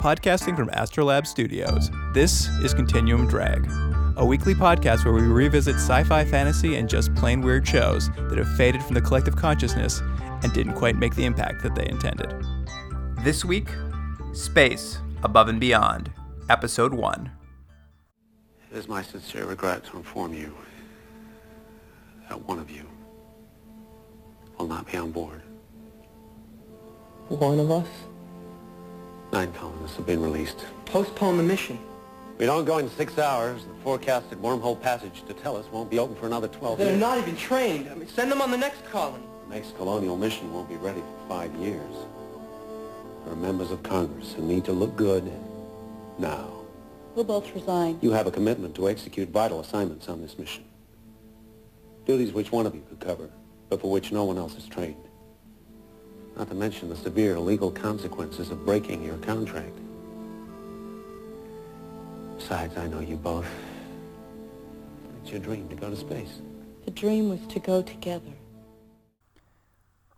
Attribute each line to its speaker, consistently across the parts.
Speaker 1: Podcasting from Astrolab Studios, this is Continuum Drag, a weekly podcast where we revisit sci fi fantasy and just plain weird shows that have faded from the collective consciousness and didn't quite make the impact that they intended. This week, Space Above and Beyond, Episode 1.
Speaker 2: It is my sincere regret to inform you that one of you will not be on board.
Speaker 3: One of us?
Speaker 2: Nine colonists have been released.
Speaker 3: Postpone the mission.
Speaker 2: We don't go in six hours. The forecasted wormhole passage to Tellus won't be open for another 12
Speaker 3: They're
Speaker 2: years.
Speaker 3: not even trained. I mean, send them on the next colony.
Speaker 2: The next colonial mission won't be ready for five years. There are members of Congress who need to look good now.
Speaker 4: We'll both resign.
Speaker 2: You have a commitment to execute vital assignments on this mission. Duties which one of you could cover, but for which no one else is trained. Not to mention the severe legal consequences of breaking your contract. Besides, I know you both. It's your dream to go to space.
Speaker 4: The dream was to go together.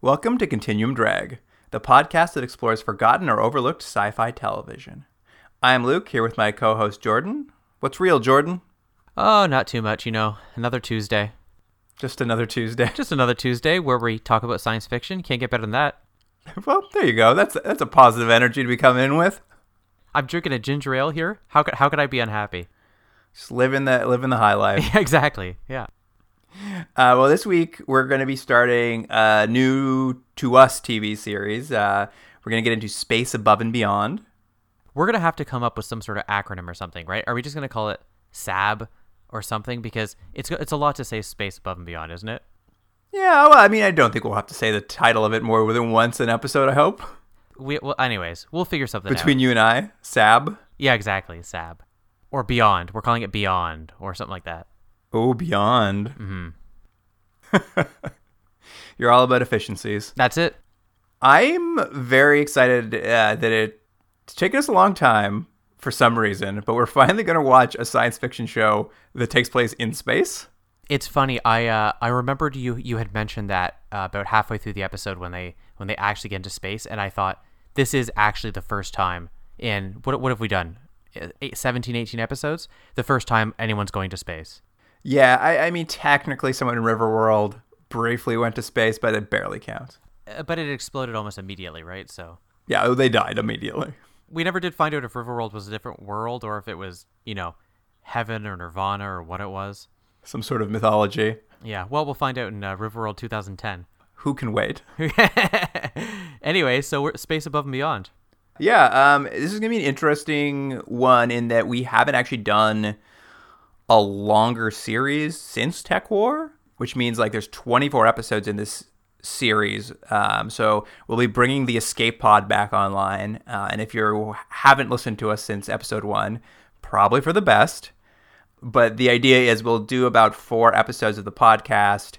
Speaker 1: Welcome to Continuum Drag, the podcast that explores forgotten or overlooked sci fi television. I am Luke, here with my co host Jordan. What's real, Jordan?
Speaker 5: Oh, not too much, you know. Another Tuesday.
Speaker 1: Just another Tuesday.
Speaker 5: Just another Tuesday where we talk about science fiction. Can't get better than that.
Speaker 1: well, there you go. That's that's a positive energy to be coming in with.
Speaker 5: I'm drinking a ginger ale here. How could how could I be unhappy?
Speaker 1: Just living the living the high life.
Speaker 5: exactly. Yeah.
Speaker 1: Uh, well, this week we're going to be starting a new to us TV series. Uh, we're going to get into Space Above and Beyond.
Speaker 5: We're gonna have to come up with some sort of acronym or something, right? Are we just gonna call it SAB or something? Because it's it's a lot to say space above and beyond, isn't it?
Speaker 1: Yeah, well, I mean, I don't think we'll have to say the title of it more than once an episode. I hope
Speaker 5: We well, anyways, we'll figure something out.
Speaker 1: between
Speaker 5: out.
Speaker 1: you and I, Sab.
Speaker 5: Yeah, exactly. SAB or beyond. We're calling it beyond or something like that.
Speaker 1: Oh, Beyond. Mm-hmm. You're all about efficiencies.
Speaker 5: That's it.
Speaker 1: I'm very excited uh, that it, it's taken us a long time for some reason, but we're finally going to watch a science fiction show that takes place in space.
Speaker 5: It's funny. I uh, I remembered you you had mentioned that uh, about halfway through the episode when they when they actually get into space, and I thought this is actually the first time in what what have we done? Uh, Eight, 17, 18 episodes. The first time anyone's going to space.
Speaker 1: Yeah, I, I mean, technically, someone in Riverworld briefly went to space, but it barely counts.
Speaker 5: Uh, but it exploded almost immediately, right? So
Speaker 1: Yeah, they died immediately.
Speaker 5: We never did find out if Riverworld was a different world or if it was you know heaven or Nirvana or what it was.
Speaker 1: Some sort of mythology.
Speaker 5: Yeah. Well, we'll find out in uh, Riverworld 2010.
Speaker 1: Who can wait?
Speaker 5: anyway, so we're space above and beyond.
Speaker 1: Yeah, um, this is gonna be an interesting one in that we haven't actually done a longer series since TekWar, which means like there's 24 episodes in this series. Um, so we'll be bringing the Escape Pod back online, uh, and if you haven't listened to us since episode one, probably for the best. But the idea is we'll do about four episodes of the podcast,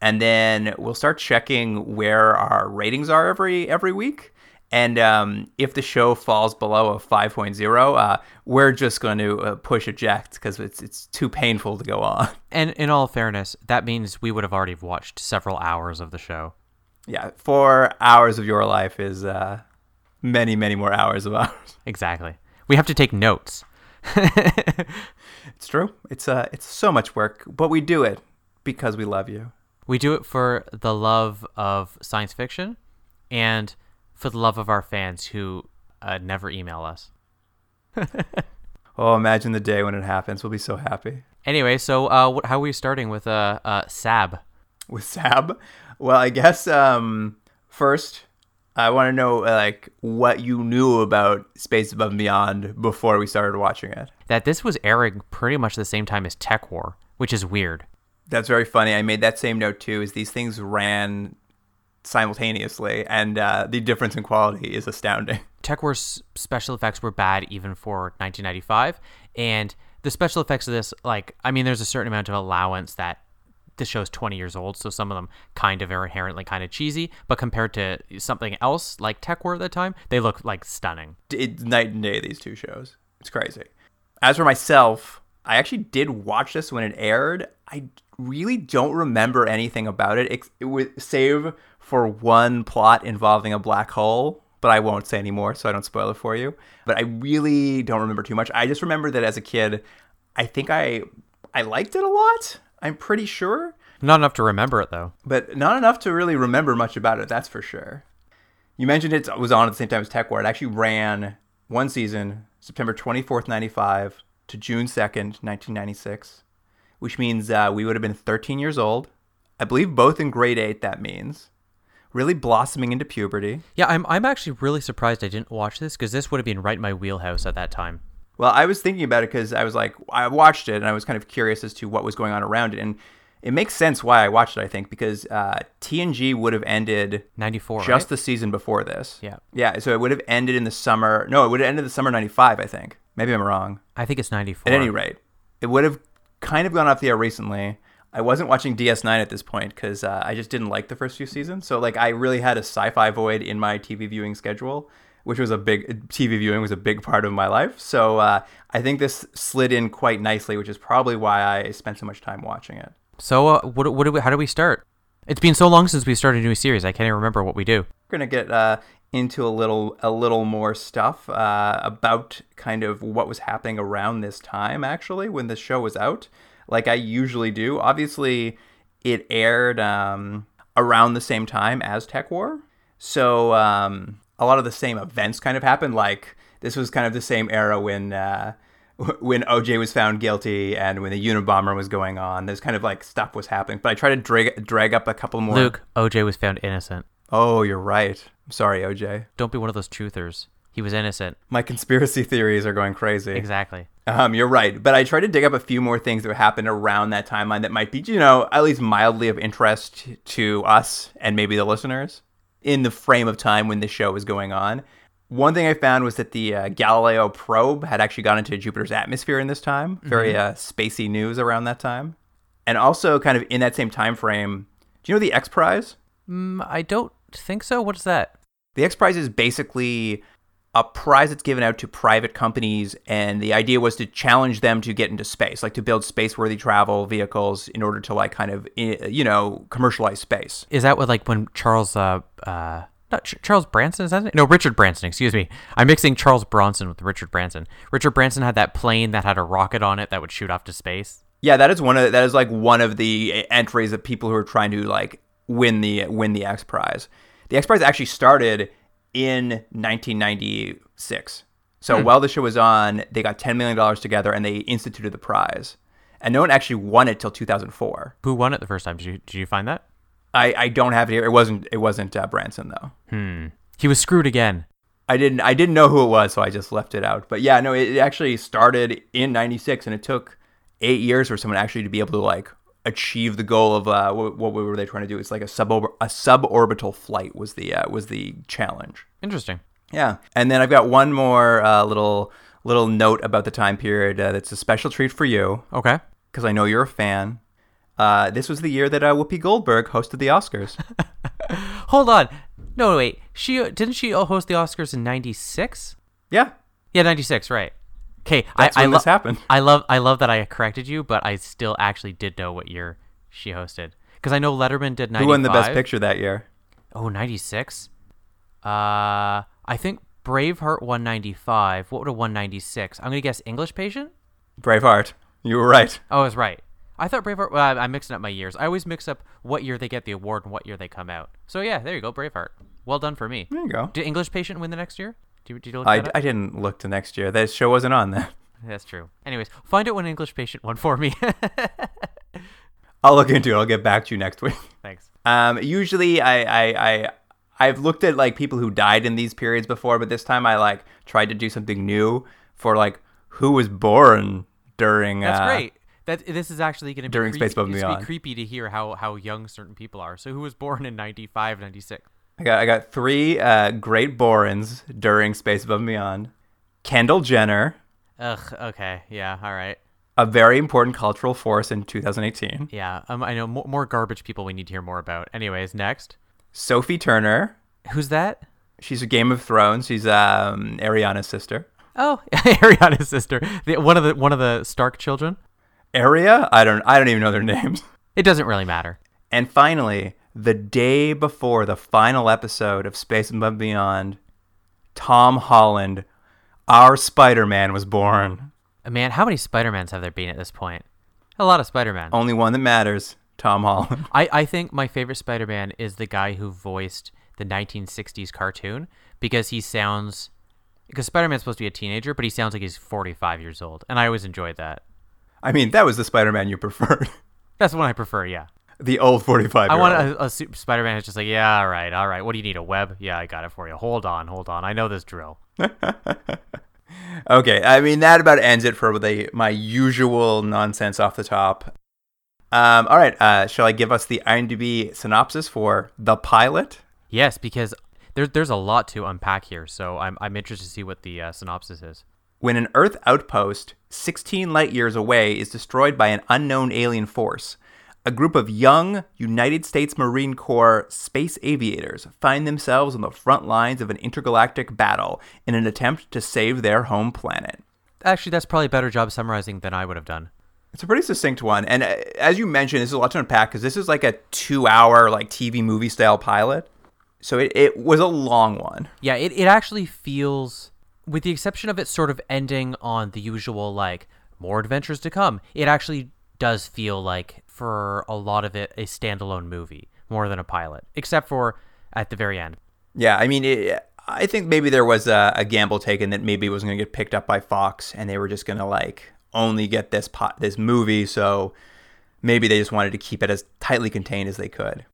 Speaker 1: and then we'll start checking where our ratings are every every week. And um, if the show falls below a 5.0, uh, we're just going to uh, push eject because it's it's too painful to go on.
Speaker 5: And in all fairness, that means we would have already watched several hours of the show.
Speaker 1: Yeah, four hours of your life is uh, many, many more hours of ours.
Speaker 5: Exactly. We have to take notes.
Speaker 1: It's true. It's uh, it's so much work, but we do it because we love you.
Speaker 5: We do it for the love of science fiction and for the love of our fans who uh, never email us.
Speaker 1: Oh, imagine the day when it happens. We'll be so happy.
Speaker 5: Anyway, so uh, how are we starting with uh, uh, Sab?
Speaker 1: with Sab. Well, I guess um, first I want to know uh, like what you knew about Space Above and Beyond before we started watching it.
Speaker 5: That this was airing pretty much the same time as TekWar, which is weird.
Speaker 1: That's very funny. I made that same note too. Is these things ran simultaneously, and uh, the difference in quality is astounding.
Speaker 5: TekWar's special effects were bad even for 1995, and the special effects of this, like, I mean, there's a certain amount of allowance that this show's 20 years old, so some of them kind of are inherently kind of cheesy, but compared to something else like TekWar at the time, they look like stunning.
Speaker 1: It's night and day these two shows. It's crazy. As for myself, I actually did watch this when it aired. I really don't remember anything about it, it was, save for one plot involving a black hole. But I won't say anymore, so I don't spoil it for you. But I really don't remember too much. I just remember that as a kid, I think I I liked it a lot. I'm pretty sure,
Speaker 5: Not enough to remember it though.
Speaker 1: but not enough to really remember much about it. That's for sure. You mentioned it was on at the same time as TekWar. It actually ran one season, September 24th, 95 to June 2nd, 1996, which means uh, we would have been 13 years old. I believe both in grade eight, that means. Really blossoming into puberty.
Speaker 5: Yeah, I'm I'm actually really surprised I didn't watch this because this would have been right in my wheelhouse at that time.
Speaker 1: Well, I was thinking about it because I was like, I watched it and I was kind of curious as to what was going on around it. And it makes sense why I watched it, I think, because uh, TNG would have ended
Speaker 5: 94,
Speaker 1: just
Speaker 5: right?
Speaker 1: the season before this.
Speaker 5: Yeah.
Speaker 1: Yeah. So it would have ended in the summer. No, it would have ended in the summer 95, I think. Maybe I'm wrong.
Speaker 5: I think it's 94.
Speaker 1: At any rate, it would have kind of gone off the air recently. I wasn't watching DS9 at this point because uh, I just didn't like the first few seasons. So like I really had a sci-fi void in my TV viewing schedule, which was a big TV viewing was a big part of my life. So uh, I think this slid in quite nicely, which is probably why I spent so much time watching it.
Speaker 5: So uh, what what do we, how do we start? It's been so long since we started a new series. I can't even remember what we do.
Speaker 1: We're gonna get uh, into a little a little more stuff uh, about kind of what was happening around this time actually when the show was out, like I usually do. Obviously, it aired um, around the same time as TekWar, so um, a lot of the same events kind of happened. Like this was kind of the same era when. Uh, when OJ was found guilty and when the Unabomber was going on, there's kind of like stuff was happening. But I try to drag drag up a couple more.
Speaker 5: Luke, OJ was found innocent.
Speaker 1: Oh, you're right. I'm sorry, OJ.
Speaker 5: Don't be one of those truthers. He was innocent.
Speaker 1: My conspiracy theories are going crazy.
Speaker 5: Exactly.
Speaker 1: Um, you're right, but I tried to dig up a few more things that happened around that timeline that might be, you know, at least mildly of interest to us and maybe the listeners in the frame of time when this show was going on. One thing I found was that the uh, Galileo probe had actually gone into Jupiter's atmosphere in this time. Very uh, spacey news around that time, and also kind of in that same time frame. Do you know the X Prize?
Speaker 5: Mm, I don't think so. What is that?
Speaker 1: The X Prize is basically a prize that's given out to private companies, and the idea was to challenge them to get into space, like to build space-worthy travel vehicles in order to like kind of you know commercialize space.
Speaker 5: Is that what like when Charles uh uh not Ch- Charles Branson is that it? No, Richard Branson. Excuse me. I'm mixing Charles Bronson with Richard Branson. Richard Branson had that plane that had a rocket on it that would shoot off to space.
Speaker 1: Yeah, that is one of that is like one of the entries of people who are trying to like win the win the X Prize. The X Prize actually started in 1996. So while the show was on, they got 10 million dollars together and they instituted the prize. And no one actually won it till 2004.
Speaker 5: Who won it the first time? Did you did you find that?
Speaker 1: I, I don't have it here. It wasn't it wasn't uh, Branson though. Hmm.
Speaker 5: He was screwed again.
Speaker 1: I didn't I didn't know who it was, so I just left it out. But yeah, no, it, it actually started in '96, and it took eight years for someone actually to be able to like achieve the goal of uh, what, what were they trying to do? It's like a sub a suborbital flight was the uh, was the challenge.
Speaker 5: Interesting.
Speaker 1: Yeah, and then I've got one more uh, little little note about the time period uh, that's a special treat for you
Speaker 5: Okay.
Speaker 1: because I know you're a fan. Uh, this was the year that uh, Whoopi Goldberg hosted the Oscars.
Speaker 5: Hold on. No, wait. She didn't she host the Oscars in '96?
Speaker 1: yeah,
Speaker 5: Yeah, '96. Right. Okay. I, I
Speaker 1: when
Speaker 5: lo-
Speaker 1: this happened.
Speaker 5: I love I love that I corrected you, but I still actually did know what year she hosted because I know Letterman did 95.
Speaker 1: who won the Best Picture that year?
Speaker 5: Oh, 96? Uh, I think Braveheart won 95. What would have won 96? I'm going to guess English Patient?
Speaker 1: Braveheart. You were right.
Speaker 5: Oh, I was right. I thought Braveheart, well, I'm mixing up my years. I always mix up what year they get the award and what year they come out. So, yeah, there you go, Braveheart. Well done for me.
Speaker 1: There you go.
Speaker 5: Did English Patient win the next year? Did, did you look
Speaker 1: I? I didn't look to next year. That show wasn't on then.
Speaker 5: That's true. Anyways, find out when English Patient won for me.
Speaker 1: I'll look into it. I'll get back to you next week.
Speaker 5: Thanks.
Speaker 1: Um, usually, I, I, I, I've looked at like people who died in these periods before, but this time I like tried to do something new for like who was born during.
Speaker 5: That's
Speaker 1: uh,
Speaker 5: great. That this is actually going to be
Speaker 1: during
Speaker 5: creep-
Speaker 1: Space Above and Beyond.
Speaker 5: be creepy to hear how how young certain people are. So who was born in 95, 96?
Speaker 1: I got, I got three uh, great Borans during Space Above and Beyond. Kendall Jenner,
Speaker 5: Ugh. Okay. Yeah. All right.
Speaker 1: a very important cultural force in 2018.
Speaker 5: Yeah. Um. I know more, more garbage people we need to hear more about. Anyways, next.
Speaker 1: Sophie Turner,
Speaker 5: Who's that?
Speaker 1: she's a Game of Thrones. She's um, Ariana's sister.
Speaker 5: Oh, Ariana's sister, the, one of the one of the Stark children.
Speaker 1: area. I don't I don't even know their names.
Speaker 5: It doesn't really matter.
Speaker 1: And finally, the day before the final episode of Space and Beyond, Tom Holland, our Spider-Man was born.
Speaker 5: Man, how many Spider-Mans have there been at this point? A lot of Spider-Man.
Speaker 1: Only one that matters, Tom Holland.
Speaker 5: I, I think my favorite Spider-Man is the guy who voiced the 1960s cartoon because he sounds because Spider-Man's supposed to be a teenager, but he sounds like he's 45 years old, and I always enjoyed that.
Speaker 1: I mean, that was the Spider-Man you preferred.
Speaker 5: That's the one I prefer. Yeah,
Speaker 1: the old 45
Speaker 5: I want a, a Spider-Man who's just like, yeah, all right, all right. What do you need? A web? Yeah, I got it for you. Hold on, hold on. I know this drill.
Speaker 1: Okay, I mean that about ends it for the my usual nonsense off the top. Um, all right, uh, shall I give us the IMDb synopsis for the pilot?
Speaker 5: Yes, because there's there's a lot to unpack here, so I'm I'm interested to see what the uh, synopsis is.
Speaker 1: When an Earth outpost 16 light years away is destroyed by an unknown alien force, a group of young United States Marine Corps space aviators find themselves on the front lines of an intergalactic battle in an attempt to save their home planet.
Speaker 5: Actually, that's probably a better job summarizing than I would have done.
Speaker 1: It's a pretty succinct one, and uh, as you mentioned, this is a lot to unpack because this is like a two-hour like TV movie style pilot, so it, it was a long one.
Speaker 5: Yeah, it, it actually feels, with the exception of it sort of ending on the usual, like, more adventures to come, it actually does feel like, for a lot of it, a standalone movie more than a pilot, except for at the very end.
Speaker 1: Yeah, I mean, it, I think maybe there was a, a gamble taken that maybe it was going to get picked up by Fox, and they were just going to like only get this pot, this movie, so maybe they just wanted to keep it as tightly contained as they could.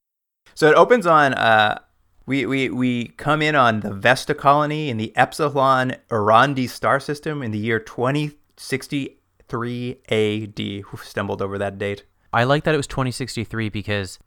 Speaker 1: So it opens on uh, we, we we come in on the Vesta colony in the Epsilon Eridani star system in the year 2063 AD. Stumbled over that date?
Speaker 5: I like that it was 2063 because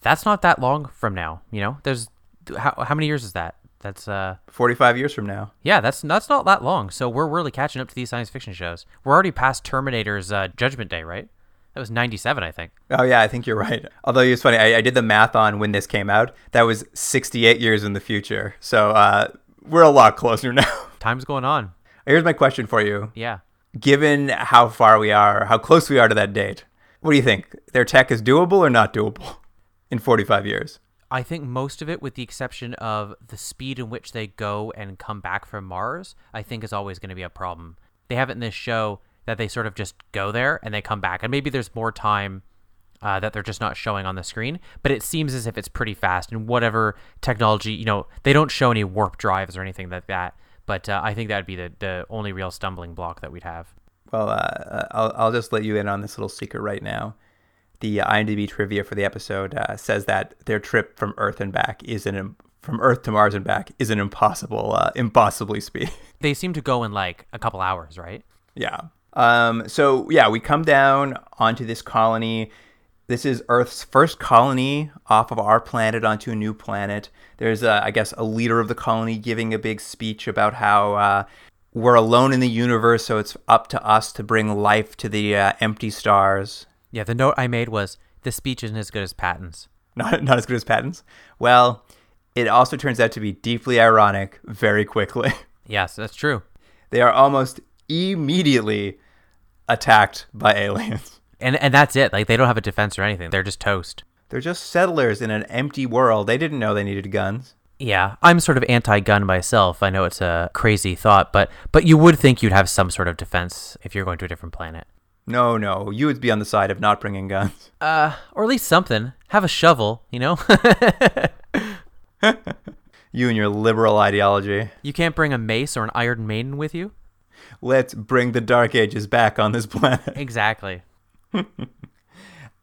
Speaker 5: that's not that long from now. You know, there's how, how many years is that? That's uh
Speaker 1: 45 years from now.
Speaker 5: yeah, that's that's not that long. So we're really catching up to these science fiction shows. We're already past Terminator's uh, Judgment Day, right? That was 97, I think.
Speaker 1: Oh yeah, I think you're right. Although it's funny, I, I did the math on when this came out. That was 68 years in the future. So uh, we're a lot closer now.
Speaker 5: Time's going on.
Speaker 1: Here's my question for you:
Speaker 5: Yeah.
Speaker 1: Given how far we are, how close we are to that date, what do you think? Their tech is doable or not doable in 45 years?
Speaker 5: I think most of it, with the exception of the speed in which they go and come back from Mars, I think is always going to be a problem. They have it in this show that they sort of just go there and they come back, and maybe there's more time uh, that they're just not showing on the screen. But it seems as if it's pretty fast, and whatever technology, you know, they don't show any warp drives or anything like that. But uh, I think that'd be the the only real stumbling block that we'd have.
Speaker 1: Well, uh, I'll, I'll just let you in on this little secret right now. The IMDb trivia for the episode uh, says that their trip from Earth and back is an im- from Earth to Mars and back is an impossible, uh, impossibly speed.
Speaker 5: They seem to go in like a couple hours, right?
Speaker 1: yeah. Um. So yeah, we come down onto this colony. This is Earth's first colony off of our planet onto a new planet. There's, uh, I guess, a leader of the colony giving a big speech about how uh, we're alone in the universe, so it's up to us to bring life to the uh, empty stars.
Speaker 5: Yeah. The note I made was this speech isn't as good as Patton's.
Speaker 1: Not, not as good as Patton's. Well, it also turns out to be deeply ironic very quickly.
Speaker 5: Yes, that's true.
Speaker 1: they are almost immediately attacked by aliens.
Speaker 5: And and that's it. Like they don't have a defense or anything. They're just toast.
Speaker 1: They're just settlers in an empty world. They didn't know they needed guns.
Speaker 5: Yeah, I'm sort of anti-gun myself. I know it's a crazy thought, but but you would think you'd have some sort of defense if you're going to a different planet.
Speaker 1: No, no, you would be on the side of not bringing guns.
Speaker 5: Uh, or at least something. Have a shovel, you know?
Speaker 1: You and your liberal ideology.
Speaker 5: you can't bring a mace or an Iron Maiden with you?
Speaker 1: Let's bring the Dark Ages back on this planet.
Speaker 5: Exactly.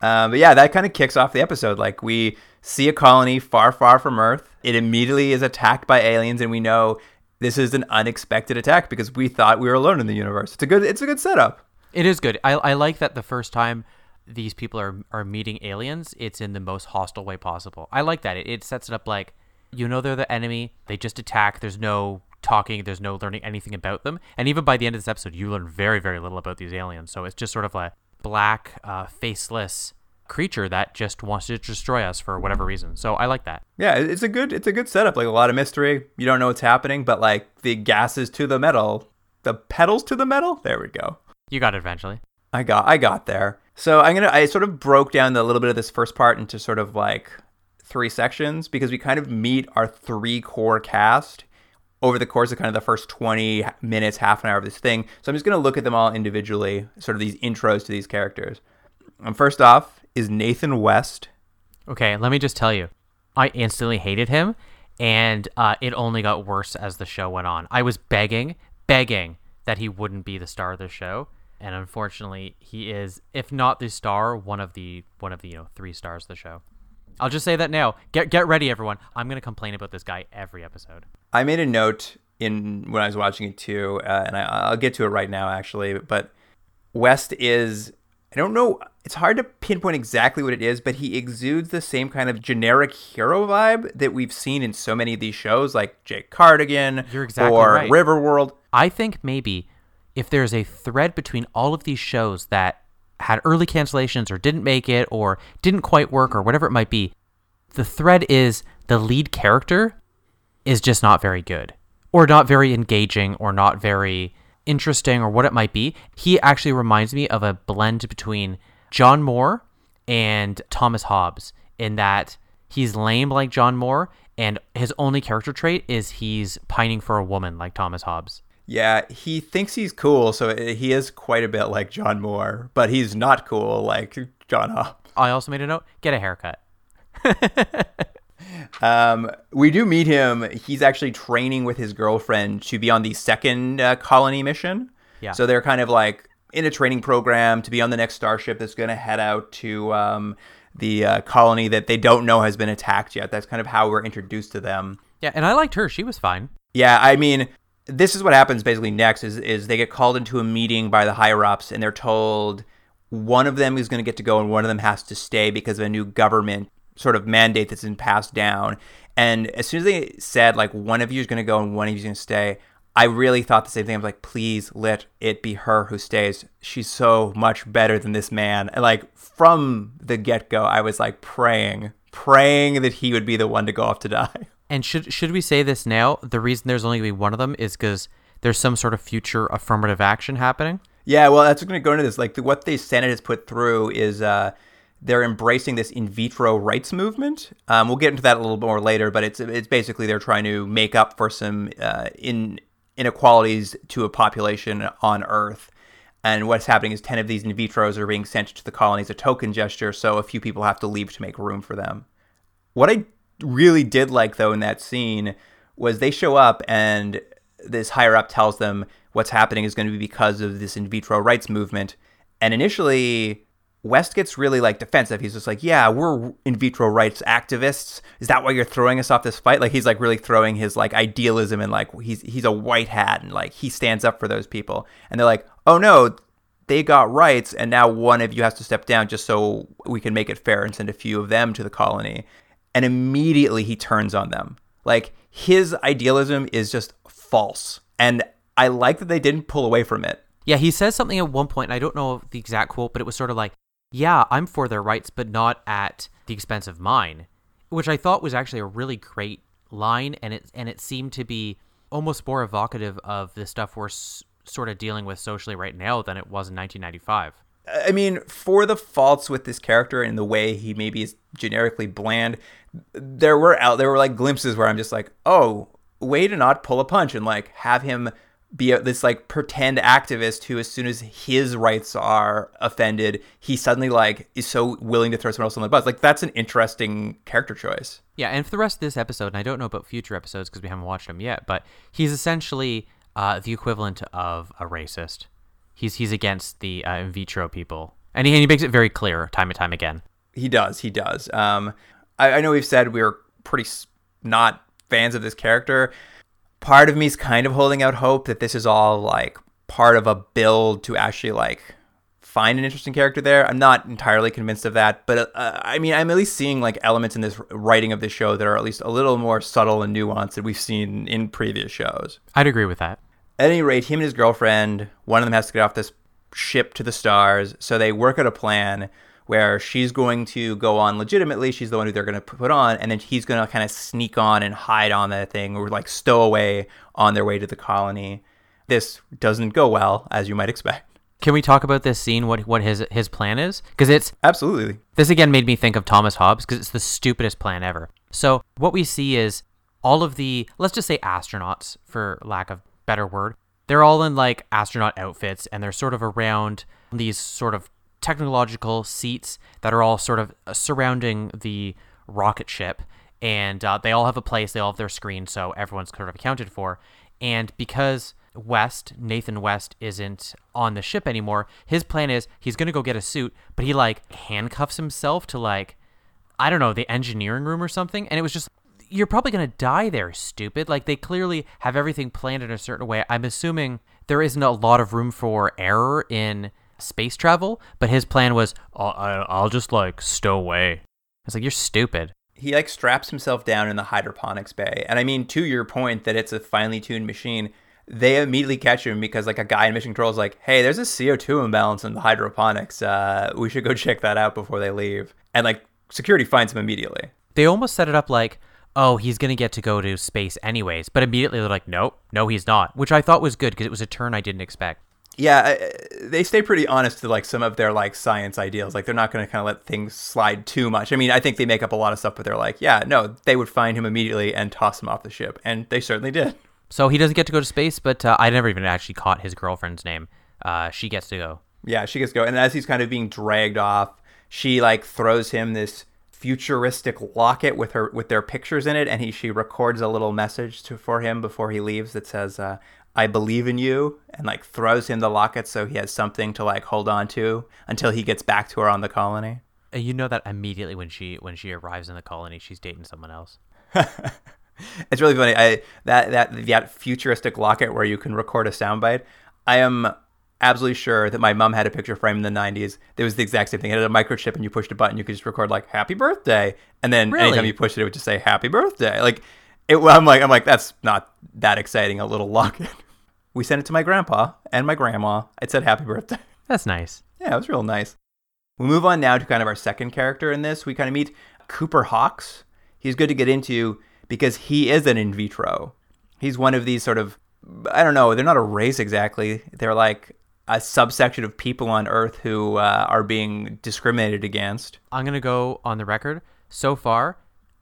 Speaker 1: Um, but yeah, that kind of kicks off the episode. Like we see a colony far, far from Earth. It immediately is attacked by aliens, and we know this is an unexpected attack because we thought we were alone in the universe. It's a good, it's a good setup.
Speaker 5: It is good. I, I like that the first time these people are, are meeting aliens, it's in the most hostile way possible. I like that. It, it sets it up like, you know, they're the enemy. They just attack. There's no talking. There's no learning anything about them. And even by the end of this episode, you learn very, very little about these aliens. So it's just sort of a black, uh, faceless creature that just wants to destroy us for whatever reason. So I like that.
Speaker 1: Yeah, it's a good, it's a good setup. Like a lot of mystery. You don't know what's happening, but like the gases to the metal, the pedals to the metal. There we go.
Speaker 5: You got it eventually.
Speaker 1: I got I got there. So I'm gonna I sort of broke down the little bit of this first part into sort of like three sections because we kind of meet our three core cast over the course of kind of the first 20 minutes, half an hour of this thing. So I'm just gonna look at them all individually, sort of these intros to these characters. And first off is Nathan West.
Speaker 5: Okay, let me just tell you, I instantly hated him, and uh, it only got worse as the show went on. I was begging, begging that he wouldn't be the star of the show, and unfortunately, he is, if not the star, one of the one of the you know three stars of the show. I'll just say that now. Get get ready, everyone. I'm gonna complain about this guy every episode.
Speaker 1: I made a note in when I was watching it too, uh, and I, I'll get to it right now actually. But West is I don't know. It's hard to pinpoint exactly what it is, but he exudes the same kind of generic hero vibe that we've seen in so many of these shows, like Jake Cardigan
Speaker 5: You're exactly
Speaker 1: or
Speaker 5: right.
Speaker 1: Riverworld.
Speaker 5: I think maybe if there's a thread between all of these shows that had early cancellations or didn't make it or didn't quite work or whatever it might be, the thread is the lead character is just not very good or not very engaging or not very interesting or what it might be. He actually reminds me of a blend between John Moore and Thomas Hobbes in that he's lame like John Moore and his only character trait is he's pining for a woman like Thomas Hobbes.
Speaker 1: Yeah, he thinks he's cool, so he is quite a bit like John Moore, but he's not cool like John Hobbs.
Speaker 5: I also made a note get a haircut.
Speaker 1: Um, we do meet him. He's actually training with his girlfriend to be on the second uh, colony mission.
Speaker 5: Yeah.
Speaker 1: So they're kind of like in a training program to be on the next starship that's going to head out to um, the uh, colony that they don't know has been attacked yet. That's kind of how we're introduced to them.
Speaker 5: Yeah, and I liked her. She was fine.
Speaker 1: Yeah, I mean, this is what happens basically next is is they get called into a meeting by the higher ups and they're told one of them is going to get to go and one of them has to stay because of a new government sort of mandate that's been passed down. And as soon as they said like one of you is going to go and one of you is going to stay, I really thought the same thing. I was like, please let it be her who stays. She's so much better than this man. And like from the get go, I was like praying, praying that he would be the one to go off to die.
Speaker 5: And should should we say this now? The reason there's only going to be one of them is because there's some sort of future affirmative action happening.
Speaker 1: Yeah, well, that's going to go into this. Like the, what the Senate has put through is uh, they're embracing this in vitro rights movement. Um, we'll get into that a little more later, but it's it's basically they're trying to make up for some uh, in inequalities to a population on Earth. And what's happening is ten of these in vitros are being sent to the colonies, a token gesture. So a few people have to leave to make room for them. What I really did like though in that scene was they show up and this higher up tells them what's happening is going to be because of this in vitro rights movement. And initially, West gets really like defensive. He's just like, "Yeah, we're in vitro rights activists. Is that why you're throwing us off this fight?" Like he's like really throwing his like idealism and like he's he's a white hat and like he stands up for those people. And they're like, "Oh no, they got rights and now one of you has to step down just so we can make it fair and send a few of them to the colony." And immediately he turns on them. Like his idealism is just false. And I like that they didn't pull away from it.
Speaker 5: Yeah, he says something at one point, and I don't know the exact quote, but it was sort of like, "Yeah, I'm for their rights, but not at the expense of mine," which I thought was actually a really great line, and it and it seemed to be almost more evocative of the stuff we're s- sort of dealing with socially right now than it was in 1995.
Speaker 1: I mean, for the faults with this character and the way he maybe is generically bland, there were out there were like glimpses where I'm just like, oh, way to not pull a punch and like have him be a, this like pretend activist who, as soon as his rights are offended, he suddenly like is so willing to throw someone else on the bus. Like that's an interesting character choice.
Speaker 5: Yeah, and for the rest of this episode, and I don't know about future episodes because we haven't watched them yet, but he's essentially uh, the equivalent of a racist. He's he's against the uh, in vitro people, and he, and he makes it very clear time and time again.
Speaker 1: He does. He does. Um, I, I know we've said we're pretty s- not fans of this character. Part of me is kind of holding out hope that this is all like part of a build to actually like find an interesting character there. I'm not entirely convinced of that, but uh, I mean, I'm at least seeing like elements in this writing of the show that are at least a little more subtle and nuanced than we've seen in previous shows.
Speaker 5: I'd agree with that.
Speaker 1: At any rate, him and his girlfriend, one of them has to get off this ship to the stars, so they work out a plan where she's going to go on legitimately. She's the one who they're going to put on, and then he's going to kind of sneak on and hide on that thing or like stow away on their way to the colony. This doesn't go well, as you might expect.
Speaker 5: Can we talk about this scene? What what his his plan is? Because it's
Speaker 1: Absolutely.
Speaker 5: this again made me think of Thomas Hobbes because it's the stupidest plan ever. So what we see is all of the let's just say astronauts for lack of better word. They're all in like astronaut outfits and they're sort of around these sort of technological seats that are all sort of uh, surrounding the rocket ship and uh, they all have a place they all have their screen so everyone's sort of accounted for and because west nathan west isn't on the ship anymore his plan is he's going to go get a suit but he like handcuffs himself to like i don't know the engineering room or something and it was just you're probably going to die there stupid like they clearly have everything planned in a certain way i'm assuming there isn't a lot of room for error in space travel but his plan was i'll, I'll just like stow away it's like you're stupid
Speaker 1: he like straps himself down in the hydroponics bay. And I mean, to your point that it's a finely tuned machine, they immediately catch him because like a guy in mission control is like, "Hey, there's a CO2 imbalance in the hydroponics. Uh, we should go check that out before they leave." And like security finds him immediately.
Speaker 5: they almost set it up like oh he's going to get to go to space anyways. But immediately they're like nope no he's not. Which i thought was good because it was a turn i didn't expect.
Speaker 1: Yeah, they stay pretty honest to like some of their like science ideals. Like they're not going to kind of let things slide too much. I mean, I think they make up a lot of stuff, but they're like, yeah, no, they would find him immediately and toss him off the ship, and they certainly did.
Speaker 5: so he doesn't get to go to space but uh, i never even actually caught his girlfriend's name. Uh, she gets to go.
Speaker 1: Yeah, she gets to go, and as he's kind of being dragged off, she like throws him this futuristic locket with her with their pictures in it, and he she records a little message to for him before he leaves that says, uh, "I believe in you," and like throws him the locket so he has something to like hold on to until he gets back to her on the colony.
Speaker 5: Uh, you know that immediately when she when she arrives in the colony she's dating someone else
Speaker 1: It's really funny. I that that that futuristic locket where you can record a soundbite. I am absolutely sure that my mom had a picture frame in the '90s. That was the exact same thing. It had a microchip, and you pushed a button, you could just record like "Happy Birthday," and then
Speaker 5: Really?
Speaker 1: anytime you pushed it, it would just say "Happy Birthday." Like it. I'm like I'm like that's not that exciting. A little locket. We sent it to my grandpa and my grandma. It said "Happy Birthday."
Speaker 5: that's nice
Speaker 1: Yeah, it was real nice. We move on now to kind of our second character in this. We kind of meet Cooper Hawkes. He's good to get into because he is an in vitro. He's one of these sort of, I don't know, they're not a race exactly. They're like a subsection of people on Earth who uh, are being discriminated against.
Speaker 5: i'm going to go on the record so far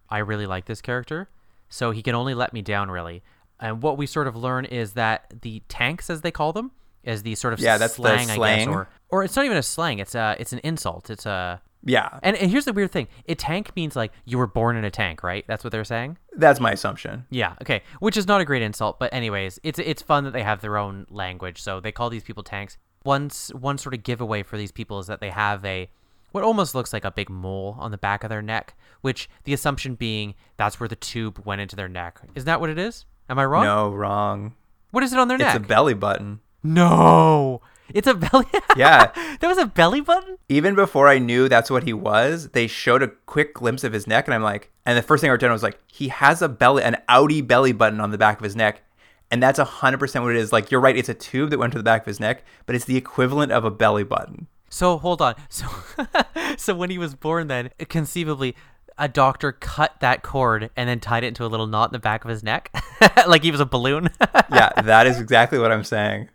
Speaker 5: i really like this character so he can only let me down really and what we sort of learn is that the tanks as they call them is the sort of
Speaker 1: Yeah, that's the
Speaker 5: slang, i
Speaker 1: slang.
Speaker 5: guess or or it's not even a slang it's a it's an insult it's a
Speaker 1: Yeah,
Speaker 5: And, and here's the weird thing: a tank means like you were born in a tank, right? That's what they're saying.
Speaker 1: that's my assumption.
Speaker 5: Yeah. Okay. Which is not a great insult, but anyways, it's it's fun that they have their own language. So they call these people tanks. Once one sort of giveaway for these people is that they have a what almost looks like a big mole on the back of their neck, which the assumption being that's where the tube went into their neck. Isn't that what it is? Am I wrong?
Speaker 1: No, wrong.
Speaker 5: What is it on their
Speaker 1: It's
Speaker 5: neck?
Speaker 1: It's a belly button.
Speaker 5: No. It's a belly.
Speaker 1: Yeah.
Speaker 5: There was a belly button.
Speaker 1: even before I knew that's what he was, they showed a quick glimpse of his neck, and I'm like, and the first thing I down was like, he has a belly, an Audi belly button on the back of his neck, and that's hundred percent what it is. Like, you're right, it's a tube that went to the back of his neck, but it's the equivalent of a belly button.
Speaker 5: So hold on. So so when he was born then, conceivably a doctor cut that cord and then tied it into a little knot in the back of his neck like he was a balloon.
Speaker 1: Yeah, that is exactly what I'm saying.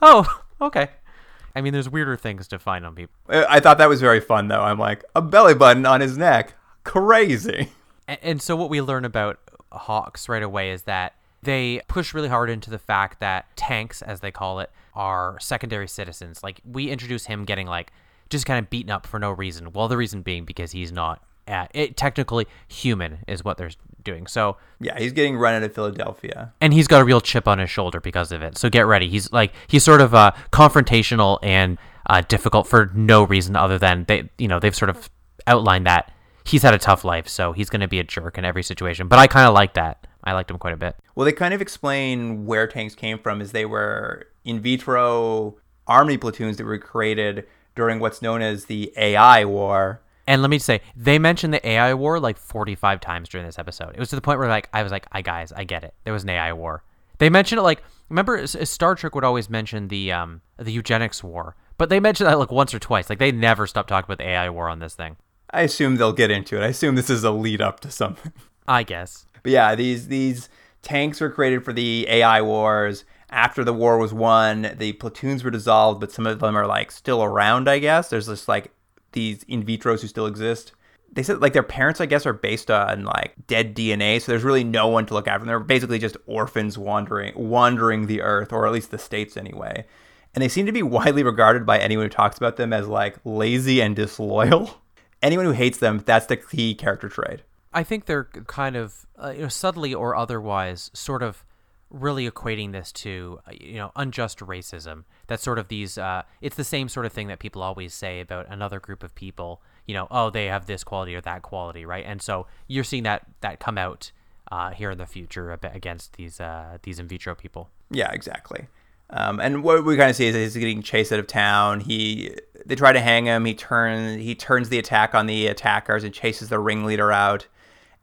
Speaker 5: oh, okay. I mean there's weirder things to find on people.
Speaker 1: I uh, I thought that was very fun, though. I'm like, a belly button on his neck, crazy.
Speaker 5: And, and so what we learn about Hawkes right away is that they push really hard into the fact that tanks, as they call it, are secondary citizens. Like we introduce him getting like just kind of beaten up for no reason. Well, the reason being because he's not uh, it, technically human is what they're doing. So
Speaker 1: Yeah, he's getting run out of Philadelphia.
Speaker 5: and he's got a real chip on his shoulder because of it. So get ready. He's like he's sort of uh, confrontational and uh, difficult for no reason other than they you know they've sort of outlined that he's had a tough life, so he's going to be a jerk in every situation. But I kind of like that. I liked him quite a bit.
Speaker 1: Well, they kind of explain where tanks came from is they were in vitro army platoons that were created during what's known as the AI war.
Speaker 5: And let me say, they mentioned the AI war like 45 times during this episode. It was to the point where like I was like, "I guys, I get it. There was an AI war." They mentioned it like remember Star Trek would always mention the um the eugenics war, but they mentioned that like once or twice. Like they never stopped talking about the AI war on this thing.
Speaker 1: I assume they'll get into it. I assume this is a lead up to something.
Speaker 5: I guess.
Speaker 1: But yeah, these these tanks were created for the AI wars, after the war was won, the platoons were dissolved, but some of them are like still around, I guess. There's just like these in vitros who still exist. They said like their parents, I guess, are based on like dead DNA, so there's really no one to look after them. They're basically just orphans wandering wandering the earth, or at least the states anyway. And they seem to be widely regarded by anyone who talks about them as like lazy and disloyal. Anyone who hates them, that's the key character trait.
Speaker 5: I think they're kind of, uh, you know, subtly or otherwise, sort of really equating this to, uh, you know, unjust racism. That's sort of these. Uh, it's the same sort of thing that people always say about another group of people. You know, oh, they have this quality or that quality, right? And so you're seeing that that come out uh, here in the future against these uh, these in vitro people.
Speaker 1: Yeah, exactly. Um, and what we kind of see is he's getting chased out of town. He they try to hang him. He turns he turns the attack on the attackers and chases the ringleader out.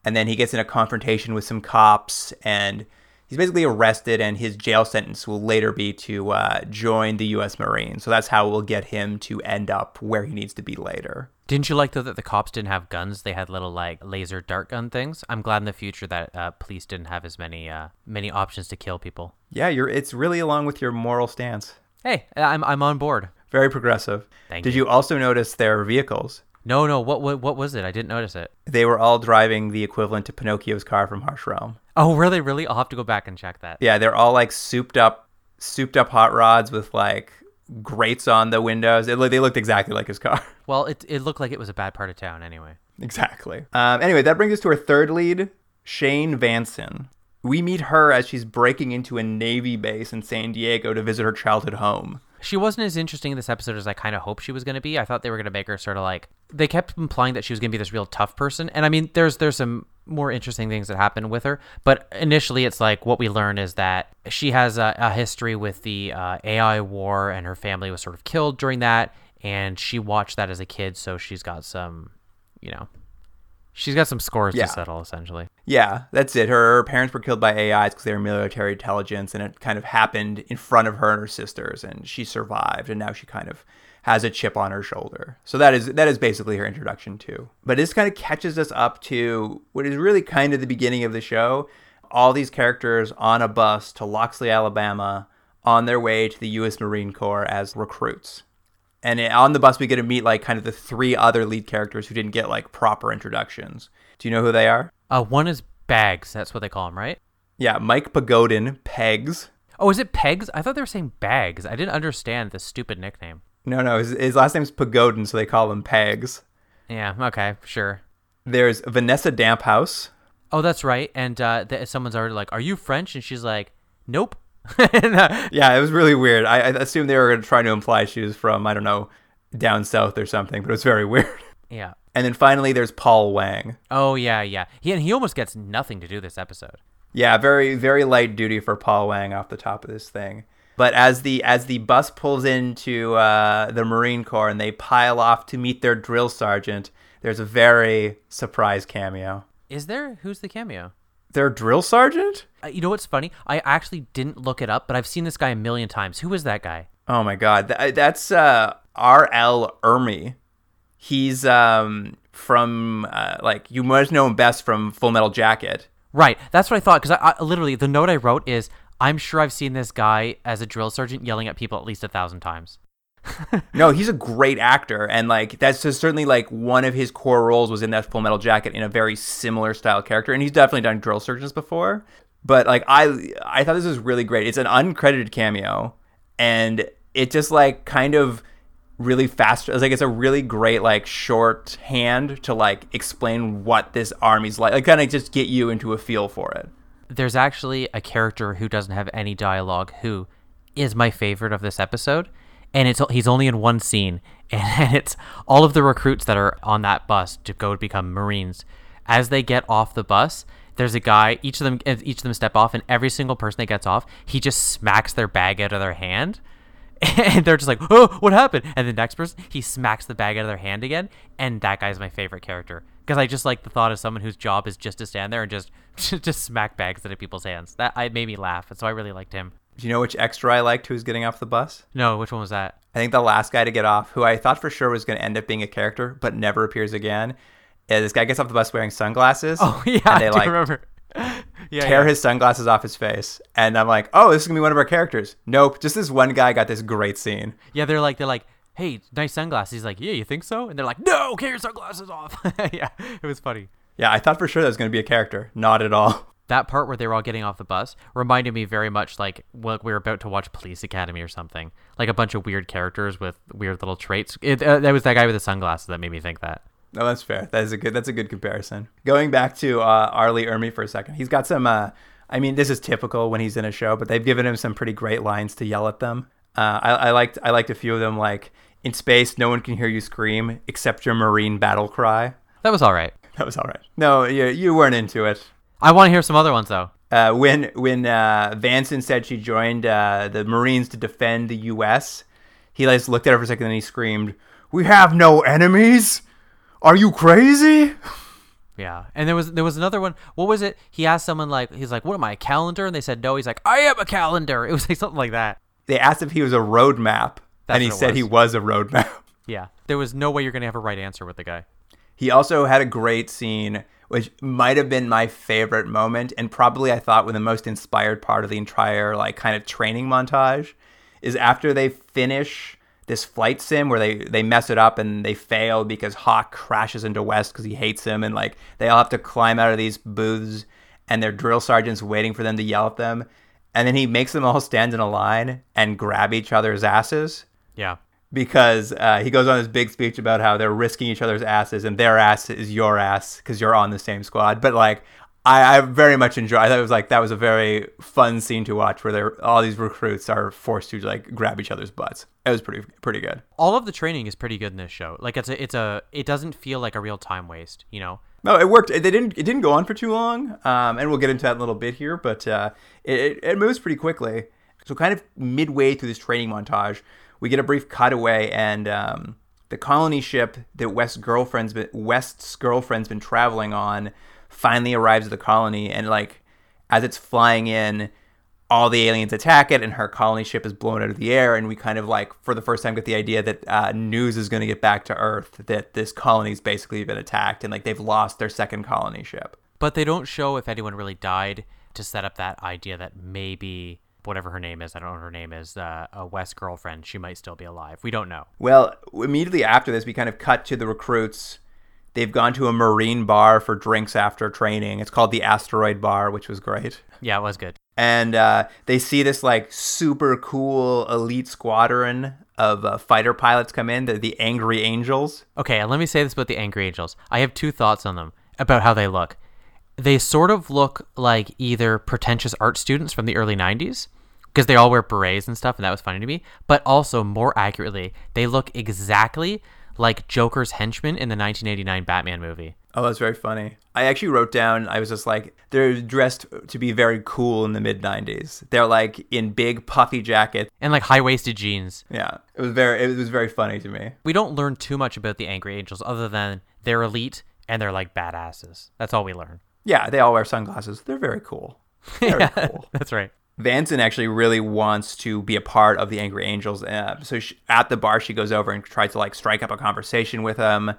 Speaker 1: And then he gets in a confrontation with some cops and he's basically arrested. And his jail sentence will later be to uh, join the U.S. Marines. So that's how we'll get him to end up where he needs to be later.
Speaker 5: Didn't you like though that the cops didn't have guns? They had little like laser dart gun things. I'm glad in the future that uh, police didn't have as many uh, many options to kill people.
Speaker 1: Yeah, you're. It's really along with your moral stance.
Speaker 5: Hey, I'm I'm on board.
Speaker 1: Very progressive.
Speaker 5: Thank you.
Speaker 1: Did
Speaker 5: you.
Speaker 1: you also notice their vehicles?
Speaker 5: No, no. What what what was it? I didn't notice it.
Speaker 1: They were all driving the equivalent to Pinocchio's car from Harsh Realm.
Speaker 5: Oh, really? Really? I'll have to go back and check that.
Speaker 1: Yeah, they're all like souped up, souped up hot rods with like grates on the windows. It, they looked exactly like his car.
Speaker 5: Well, it it looked like it was a bad part of town anyway.
Speaker 1: exactly. Um, anyway, that brings us to our third lead, Shane Vansen. We meet her as she's breaking into a Navy base in San Diego to visit her childhood home.
Speaker 5: She wasn't as interesting in this episode as I kind of hoped she was going to be. I thought they were going to make her sort of like they kept implying that she was going to be this real tough person, and I mean, there's there's some more interesting things that happen with her. But initially, it's like what we learn is that she has a, a history with the uh, AI war, and her family was sort of killed during that, and she watched that as a kid, so she's got some, you know, she's got some scores
Speaker 1: Yeah.
Speaker 5: to settle essentially.
Speaker 1: Yeah, that's it. Her parents were killed by AIs because they were military intelligence, and it kind of happened in front of her and her sisters, and she survived, and now she kind of has a chip on her shoulder. So that is that is basically her introduction too. But this kind of catches us up to what is really kind of the beginning of the show. All these characters on a bus to Loxley, Alabama, on their way to the U.S. Marine Corps as recruits. And on the bus, we get to meet like kind of the three other lead characters who didn't get like proper introductions. Do you know who they are?
Speaker 5: Uh, one is Bags. That's what they call him, right?
Speaker 1: Yeah, Mike Pagodin, Pegs.
Speaker 5: Oh, is it Pegs? I thought they were saying Bags. I didn't understand the stupid nickname.
Speaker 1: No, no, his, his last name's Pagodin, so they call him Pegs.
Speaker 5: Yeah. Okay. Sure.
Speaker 1: There's Vanessa Damphousse.
Speaker 5: Oh, that's right. And uh, th- someone's already like, "Are you French?" And she's like, "Nope." And, uh,
Speaker 1: Yeah, it was really weird. I, I assumed they were trying to imply she was from, I don't know, down south or something, but it was very weird.
Speaker 5: yeah.
Speaker 1: And then finally, there's Paul Wang.
Speaker 5: Oh yeah, yeah. He and he almost gets nothing to do this episode.
Speaker 1: Yeah, very very light duty for Paul Wang off the top of this thing. But as the as the bus pulls into uh, the Marine Corps and they pile off to meet their drill sergeant, there's a very surprise cameo.
Speaker 5: Is there? Who's the cameo?
Speaker 1: Their drill sergeant?
Speaker 5: Uh, you know what's funny? I actually didn't look it up, but I've seen this guy a million times. Who is that guy?
Speaker 1: Oh my god, Th- that's uh, R. Lee Ermey. He's um, from uh, like you must know him best from Full Metal Jacket.
Speaker 5: Right. That's what I thought. Because I, I literally the note I wrote is I'm sure I've seen this guy as a drill sergeant yelling at people at least a thousand times.
Speaker 1: No, he's a great actor, and like that's just certainly like one of his core roles was in that Full Metal Jacket in a very similar style character, and he's definitely done drill sergeants before. But like I, I thought this was really great. It's an uncredited cameo, and it just like kind of really fast. It's like it's a really great like shorthand to like explain what this army's like, like kind of just get you into a feel for it.
Speaker 5: There's actually a character who doesn't have any dialogue who is my favorite of this episode, and it's he's only in one scene, and it's all of the recruits that are on that bus to go become Marines. As they get off the bus, there's a guy. Each of them, eh, each of them step off, and every single person that gets off, he just smacks their bag out of their hand, and they're just like, "Oh, what happened?" And the next person, he smacks the bag out of their hand again, and that guy's my favorite character because I just like the thought of someone whose job is just to stand there and just just smack bags of people's hands. That I made me laugh, and so I really liked him.
Speaker 1: Do you know which extra I liked who was getting off the bus?
Speaker 5: No, which one was that?
Speaker 1: I think the last guy to get off, who I thought for sure was going to end up being a character, but never appears again. uh, this guy gets off the bus wearing sunglasses.
Speaker 5: Oh yeah,
Speaker 1: and they
Speaker 5: I do
Speaker 1: like
Speaker 5: remember. Yeah,
Speaker 1: tear
Speaker 5: yeah.
Speaker 1: his sunglasses off his face, and I'm like, oh, this is gonna be one of our characters. Nope, just this one guy got this great scene.
Speaker 5: Yeah, they're like they're like, hey, nice sunglasses. He's like, yeah, you think so? And they're like, no, get your sunglasses off. yeah, it was funny.
Speaker 1: Yeah, I thought for sure that was gonna be a character. Not at all.
Speaker 5: That part where they were all getting off the bus reminded me very much like what we were about to watch Police Academy or something. Like a bunch of weird characters with weird little traits. It, uh, that was that guy with the sunglasses that made me think that.
Speaker 1: No, that's fair. That is a good. That's a good comparison. Going back to uh, R. Lee Ermey for a second, he's got some. Uh, I mean, this is typical when he's in a show, but they've given him some pretty great lines to yell at them. Uh, I, I liked. I liked a few of them. Like in space, no one can hear you scream except your marine battle cry.
Speaker 5: That was all right.
Speaker 1: That was all right. No, you you weren't into it.
Speaker 5: I want to hear some other ones though.
Speaker 1: Uh, when when uh, Vansen said she joined uh, the Marines to defend the U.S., he like looked at her for a second and he screamed, "We have no enemies. Are you crazy?"
Speaker 5: Yeah, and there was there was another one. What was it? He asked someone like, he's like, "What am I, a calendar?" And they said, "No." He's like, "I am a calendar." It was like something like that.
Speaker 1: They asked if he was a roadmap,
Speaker 5: That's
Speaker 1: and he said he was a roadmap.
Speaker 5: Yeah, there was no way you're gonna have a right answer with the guy.
Speaker 1: He also had a great scene, which might have been my favorite moment, and probably I thought was the most inspired part of the entire like kind of training montage, is after they finish this flight sim where they they mess it up and they fail because Hawk crashes into West because he hates him, and like they all have to climb out of these booths, and their drill sergeants waiting for them to yell at them, and then he makes them all stand in a line and grab each other's asses
Speaker 5: Yeah,
Speaker 1: because uh, he goes on this big speech about how they're risking each other's asses and their ass is your ass because you're on the same squad. But like, I, I very much enjoy. I thought it was like that was a very fun scene to watch where they're all these recruits are forced to like grab each other's butts. It was pretty pretty good.
Speaker 5: all of the training is pretty good in this show. Like it's a it's a it doesn't feel like a real time waste. You know,
Speaker 1: No, it worked. It they didn't. It didn't go on for too long, um, and we'll get into that in a little bit here. But uh, it, it it moves pretty quickly. So, kind of midway through this training montage, we get a brief cutaway, and um, the colony ship that West's girlfriend's been West's girlfriend's been traveling on finally arrives at the colony, and like as it's flying in, all the aliens attack it, and her colony ship is blown out of the air, and we kind of like for the first time get the idea that uh, news is going to get back to Earth that this colony's basically been attacked, and like they've lost their second colony ship.
Speaker 5: but they don't show if anyone really died to set up that idea that maybe whatever her name is, I don't know what her name is, uh, a West girlfriend, she might still be alive. We don't know.
Speaker 1: Well, immediately after this, we kind of cut to the recruits. They've gone to a marine bar for drinks after training. It's called the Asteroid Bar, which was great.
Speaker 5: Yeah, it was good.
Speaker 1: And uh, they see this like super cool elite squadron of uh, fighter pilots come in. They're the Angry Angels.
Speaker 5: Okay, let me say this about the Angry Angels. I have two thoughts on them about how they look. They sort of look like either pretentious art students from the early 90s, because they all wear berets and stuff, and that was funny to me. But also, more accurately, they look exactly like Joker's henchmen in the 1989 Batman movie.
Speaker 1: Oh, that's very funny. I actually wrote down, I was just like, they're dressed to be very cool in the mid 90s. They're like in big puffy jackets.
Speaker 5: And like high waisted jeans.
Speaker 1: Yeah, it was very, it was very funny to me.
Speaker 5: We don't learn too much about the Angry Angels other than they're elite and they're like badasses. That's all we learn.
Speaker 1: Yeah, they all wear sunglasses. They're very cool. Very cool.
Speaker 5: That's right.
Speaker 1: Vansen actually really wants to be a part of the Angry Angels. Uh, so she, at the bar, she goes over and tries to like strike up a conversation with them.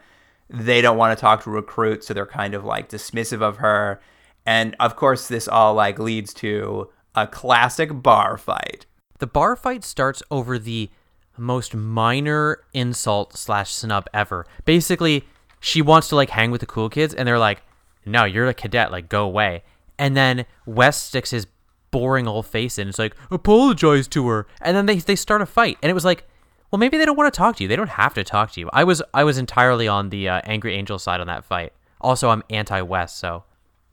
Speaker 1: They don't want to talk to recruits, so they're kind of like dismissive of her. And of course, this all like leads to a classic bar fight.
Speaker 5: The bar fight starts over the most minor insult slash snub ever. Basically, she wants to like hang with the cool kids, and they're like, "No, you're a cadet. Like, go away." And then West sticks his boring old face in. It's like, "Apologize to her," and then they they start a fight, and it was like, well, maybe they don't want to talk to you. They don't have to talk to you. I was I was entirely on the uh, angry angel side on that fight. Also, I'm anti-West, so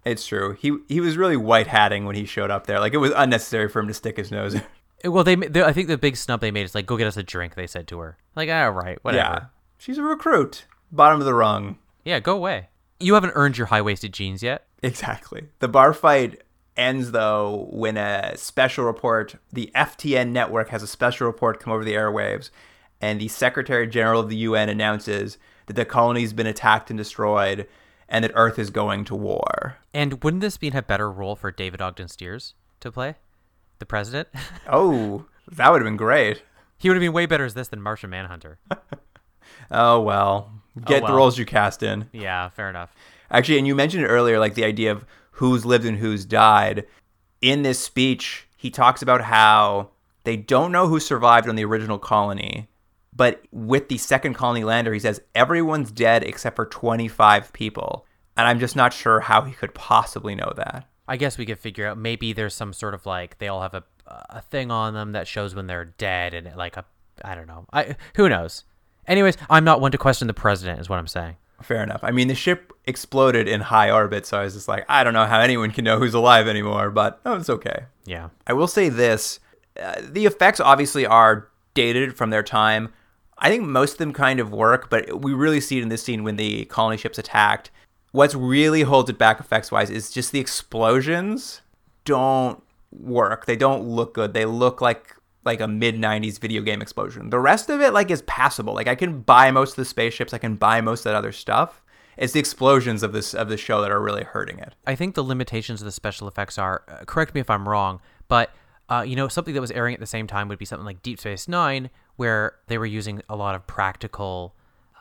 Speaker 1: It's true. He he was really white hatting when he showed up there. Like it was unnecessary for him to stick his nose. in.
Speaker 5: well, they, they I think the big snub they made is like, "Go get us a drink." They said to her, like, "All right, whatever."
Speaker 1: yeah, she's a recruit, bottom of the rung.
Speaker 5: Yeah, go away. You haven't earned your high waisted jeans yet.
Speaker 1: Exactly. The bar fight ends though when a special report, the FTN network has a special report come over the airwaves, and the Secretary General of the UN announces that the colony's been attacked and destroyed, and that Earth is going to war.
Speaker 5: And wouldn't this be a better role for David Ogden Stiers to play, the president?
Speaker 1: Oh, that would have been great.
Speaker 5: he would have been way better as this than Martian Manhunter.
Speaker 1: Oh well, oh, get the
Speaker 5: well.
Speaker 1: roles you cast in.
Speaker 5: yeah, fair enough.
Speaker 1: Actually, and you mentioned it earlier, like the idea of who's lived and who's died. In this speech, he talks about how they don't know who survived on the original colony, but with the second colony lander, he says everyone's dead except for 25 people. And I'm just not sure how he could possibly know that.
Speaker 5: I guess we could figure out maybe there's some sort of like they all have a a thing on them that shows when they're dead and like a I don't know. I who knows. Anyways, I'm not one to question the president is what I'm saying.
Speaker 1: Fair enough. I mean, the ship exploded in high orbit, so I was just like, I don't know how anyone can know who's alive anymore, but oh, it's okay.
Speaker 5: Yeah.
Speaker 1: I will say this uh, the effects obviously are dated from their time. I think most of them kind of work, but we really see it in this scene when the colony ship's attacked. What's really holds it back effects wise is just the explosions don't work. They don't look good. They look like like a mid 90s video game explosion. The rest of it like is passable. Like I can buy most of the spaceships, I can buy most of that other stuff. It's the explosions of this of the show that are really hurting it.
Speaker 5: I think the limitations of the special effects are uh, correct me if I'm wrong, but uh, you know something that was airing at the same time would be something like Deep Space Nine, where they were using a lot of practical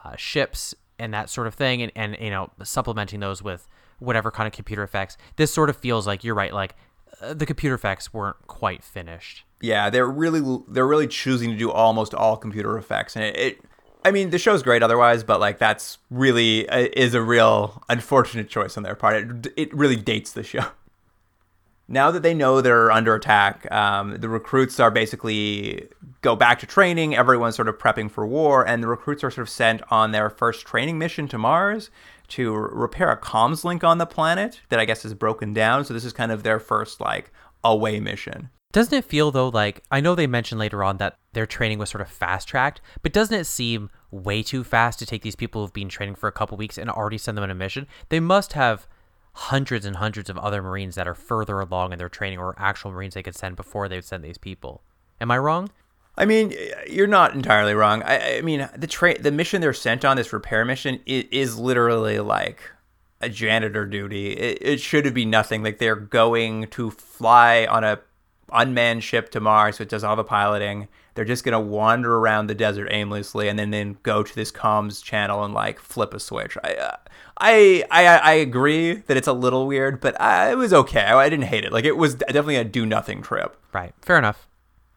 Speaker 5: uh, ships and that sort of thing, and, and you know supplementing those with whatever kind of computer effects. This sort of feels like you're right, like uh, the computer effects weren't quite finished.
Speaker 1: Yeah, they're really they're really choosing to do almost all computer effects, and it, it I mean, the show's great otherwise, but like that's really uh, is a real unfortunate choice on their part. It, it really dates the show. Now that they know they're under attack, um, the recruits are basically go back to training. Everyone's sort of prepping for war, and the recruits are sort of sent on their first training mission to Mars to repair a comms link on the planet that I guess is broken down. So this is kind of their first like away mission.
Speaker 5: Doesn't it feel though like I know they mentioned later on that their training was sort of fast tracked, but doesn't it seem way too fast to take these people who've been training for a couple weeks and already send them on a mission? They must have hundreds and hundreds of other Marines that are further along in their training or actual Marines they could send before they would send these people. Am I wrong?
Speaker 1: I mean, you're not entirely wrong. I, I mean, the tra- the mission they're sent on, this repair mission, is literally like a janitor duty. It, it should be nothing. Like they're going to fly on a unmanned ship to Mars, so it does all the piloting. They're just gonna wander around the desert aimlessly, and then then go to this comms channel and like flip a switch. I uh, I I I agree that it's a little weird, but I, it was okay. I, I didn't hate it. Like it was definitely a do nothing trip.
Speaker 5: Right. Fair enough.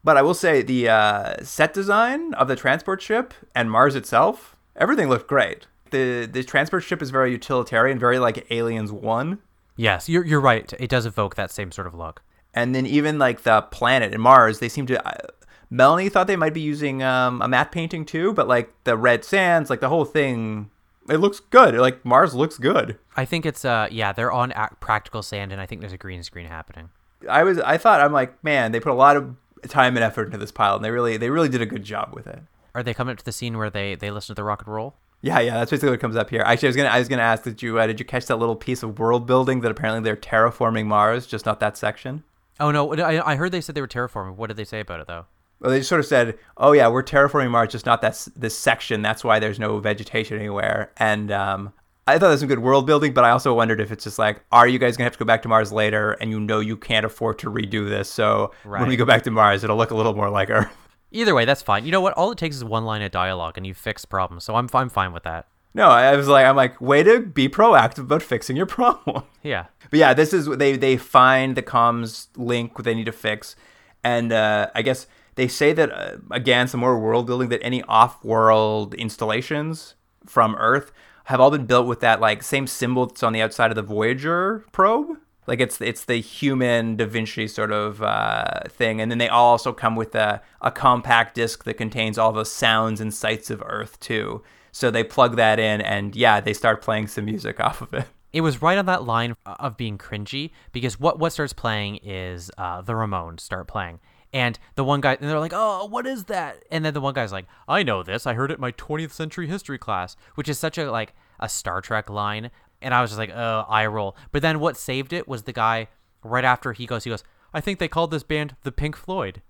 Speaker 1: But I will say the uh, set design of the transport ship and Mars itself, everything looked great. The the transport ship is very utilitarian, very like Aliens One.
Speaker 5: Yes, you're you're right. It does evoke that same sort of look.
Speaker 1: And then even like the planet and Mars, they seem to. Uh, Melanie thought they might be using um, a matte painting too, but like the red sands, like the whole thing, it looks good. Like Mars looks good.
Speaker 5: I think it's uh yeah they're on ac- practical sand, and I think there's a green screen happening.
Speaker 1: I was I thought I'm like man, they put a lot of time and effort into this pile, and they really they really did a good job with it.
Speaker 5: Are they coming up to the scene where they they listen to the rock and roll?
Speaker 1: Yeah, yeah, that's basically what comes up here. Actually, I was gonna I was gonna ask did you uh, did you catch that little piece of world building that apparently they're terraforming Mars, just not that section.
Speaker 5: Oh no, I, I heard they said they were terraforming. What did they say about it though?
Speaker 1: Well, they just sort of said, "Oh yeah, we're terraforming Mars, just not that this section. That's why there's no vegetation anywhere." And um, I thought that was some good world building, but I also wondered if it's just like, are you guys gonna have to go back to Mars later, and you know you can't afford to redo this, so when we go back to Mars, it'll look a little more like Earth.
Speaker 5: Either way, that's fine. You know what? All it takes is one line of dialogue, and you fix problems. So I'm I'm fine with that.
Speaker 1: No, I was like, I'm like, way to be proactive about fixing your problem.
Speaker 5: Yeah.
Speaker 1: But yeah, this is they they find the comms link they need to fix, and uh, I guess they say that uh, again some more world building that any off-world installations from Earth have all been built with that like same symbol that's on the outside of the Voyager probe. Like it's it's the human Da Vinci sort of uh, thing, and then they all also come with a, a compact disc that contains all the sounds and sights of Earth too. So they plug that in, and yeah, they start playing some music off of it.
Speaker 5: It was right on that line of being cringy because what what starts playing is uh, the Ramones start playing. And the one guy, and they're like, "Oh, what is that?" And then the one guy's like, "I know this. I heard it in my 20th century history class," which is such a like a Star Trek line. And I was just like, "Oh, eye roll." But then what saved it was the guy right after he goes, he goes, "I think they called this band the Pink Floyd,"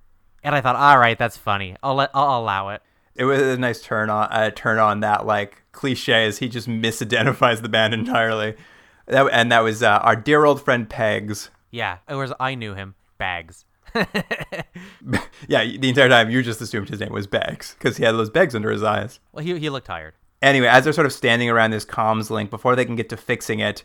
Speaker 5: and I thought, "All right, that's funny. I'll let I'll allow it."
Speaker 1: it was a nice turn on uh, turn on that like cliche as he just misidentifies the band entirely. That, and that was uh, our dear old friend Pegs.
Speaker 5: Yeah, it was I knew him. Bags.
Speaker 1: Yeah, the entire time you just assumed his name was Bags because he had those bags under his eyes.
Speaker 5: Well, he he looked tired.
Speaker 1: Anyway, as they're sort of standing around this comms link before they can get to fixing it,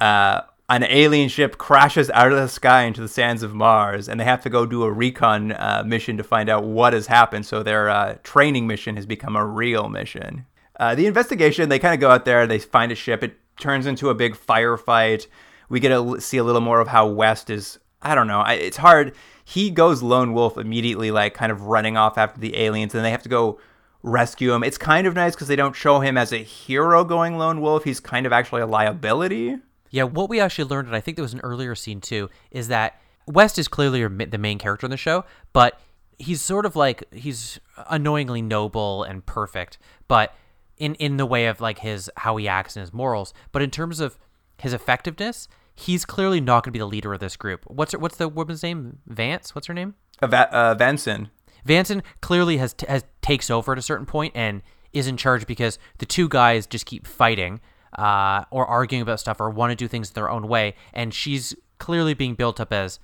Speaker 1: uh, an alien ship crashes out of the sky into the sands of Mars, and they have to go do a recon uh, mission to find out what has happened. So their uh, training mission has become a real mission. Uh, the investigation, they kind of go out there, they find a ship. It turns into a big firefight. We get to see a little more of how West is. I don't know. I, it's hard. He goes lone wolf immediately, like kind of running off after the aliens, and they have to go rescue him. It's kind of nice because they don't show him as a hero going lone wolf. He's kind of actually a liability.
Speaker 5: Yeah, what we actually learned, and I think there was an earlier scene too, is that West is clearly the main character in the show, but he's sort of like he's annoyingly noble and perfect, but in in the way of like his how he acts and his morals. But in terms of his effectiveness, he's clearly not going to be the leader of this group. What's her, what's the woman's name? Vance. What's her name?
Speaker 1: Uh, Va- uh, Vansen.
Speaker 5: Vansen clearly has, t- has takes over at a certain point and is in charge because the two guys just keep fighting uh, or arguing about stuff or want to do things their own way, and she's clearly being built up as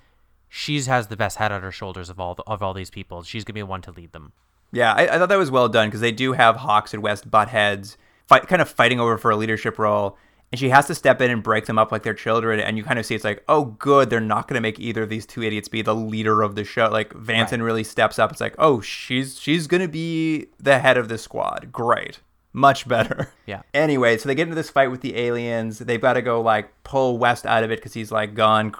Speaker 5: she's has the best head on her shoulders of all the, of all these people. She's gonna be the one to lead them.
Speaker 1: Yeah, I, I thought that was well done because they do have Hawkes and West butt heads, fight, kind of fighting over for a leadership role. And she has to step in and break them up like they're children. And you kind of see it's like, oh, good, they're not going to make either of these two idiots be the leader of the show. Like Vansen really steps up. It's like, oh, she's she's going to be the head of the squad. Great, much better.
Speaker 5: Yeah.
Speaker 1: Anyway, so they get into this fight with the aliens. They've got to go like pull West out of it because he's like gone,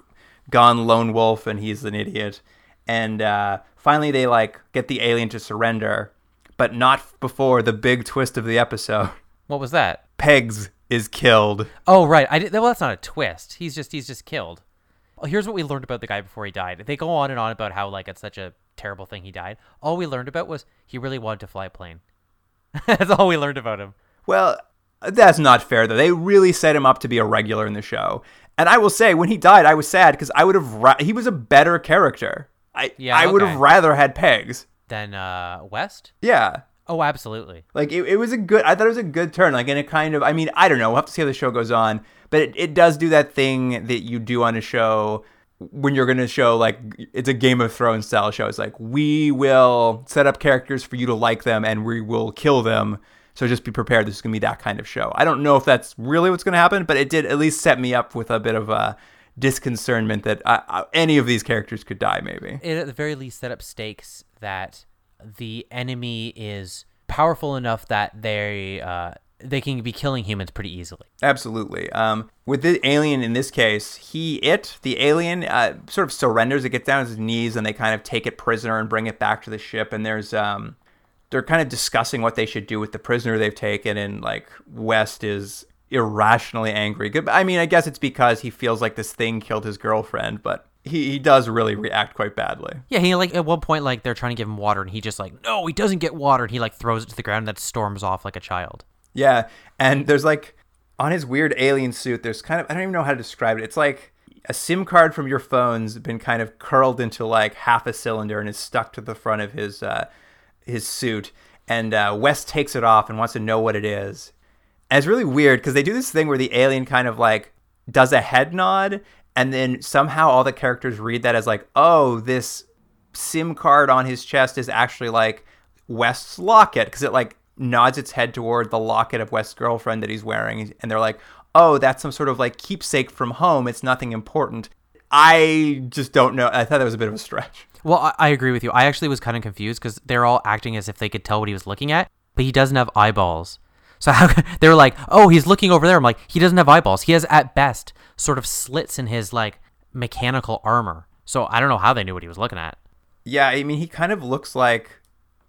Speaker 1: gone lone wolf, and he's an idiot. And uh, finally, they like get the alien to surrender, but not before the big twist of the episode.
Speaker 5: What was that?
Speaker 1: Pegs is killed.
Speaker 5: Oh right, I did, well that's not a twist. He's just he's just killed. Well, here's what we learned about the guy before he died. They go on and on about how like it's such a terrible thing he died. All we learned about was he really wanted to fly a plane. that's all we learned about him.
Speaker 1: Well, that's not fair though. They really set him up to be a regular in the show. And I will say, when he died, I was sad because I would have. Ra- he was a better character. I
Speaker 5: Yeah,
Speaker 1: I would
Speaker 5: okay.
Speaker 1: have rather had Pegs.
Speaker 5: than uh, West.
Speaker 1: Yeah.
Speaker 5: Oh, absolutely.
Speaker 1: Like it, it was a good. I thought it was a good turn. Like in a kind of. I mean, I don't know. We'll have to see how the show goes on. But it, it does do that thing that you do on a show when you're going to show like it's a Game of Thrones style show. It's like we will set up characters for you to like them, and we will kill them. So just be prepared. This is going to be that kind of show. I don't know if that's really what's going to happen, but it did at least set me up with a bit of a disconcernment that I, I, any of these characters could die. Maybe.
Speaker 5: It at the very least set up stakes that the enemy is powerful enough that they uh, they can be killing humans pretty easily.
Speaker 1: Absolutely. Um, with the alien in this case, he, it, the alien, uh, sort of surrenders. It gets down on his knees, and they kind of take it prisoner and bring it back to the ship. And there's, um, they're kind of discussing what they should do with the prisoner they've taken. And like West is irrationally angry. I mean, I guess it's because he feels like this thing killed his girlfriend, but he, he does really react quite badly.
Speaker 5: Yeah, he like at one point like they're trying to give him water and he just like no, he doesn't get water and he like throws it to the ground and that storms off like a child.
Speaker 1: Yeah, and there's like on his weird alien suit, there's kind of I don't even know how to describe it. It's like a SIM card from your phone's been kind of curled into like half a cylinder and is stuck to the front of his uh, his suit. And uh, West takes it off and wants to know what it is. And it's really weird because they do this thing where the alien kind of like does a head nod, and then somehow all the characters read that as like, oh, this SIM card on his chest is actually like West's locket because it like nods its head toward the locket of West's girlfriend that he's wearing, and they're like, oh, that's some sort of like keepsake from home. It's nothing important. I just don't know. I thought that was a bit of a stretch.
Speaker 5: Well, I, I agree with you. I actually was kind of confused because they're all acting as if they could tell what he was looking at, but he doesn't have eyeballs. So how they were like, "Oh, he's looking over there." I'm like, "He doesn't have eyeballs. He has at best sort of slits in his like mechanical armor." So I don't know how they knew what he was looking at.
Speaker 1: Yeah, I mean, he kind of looks like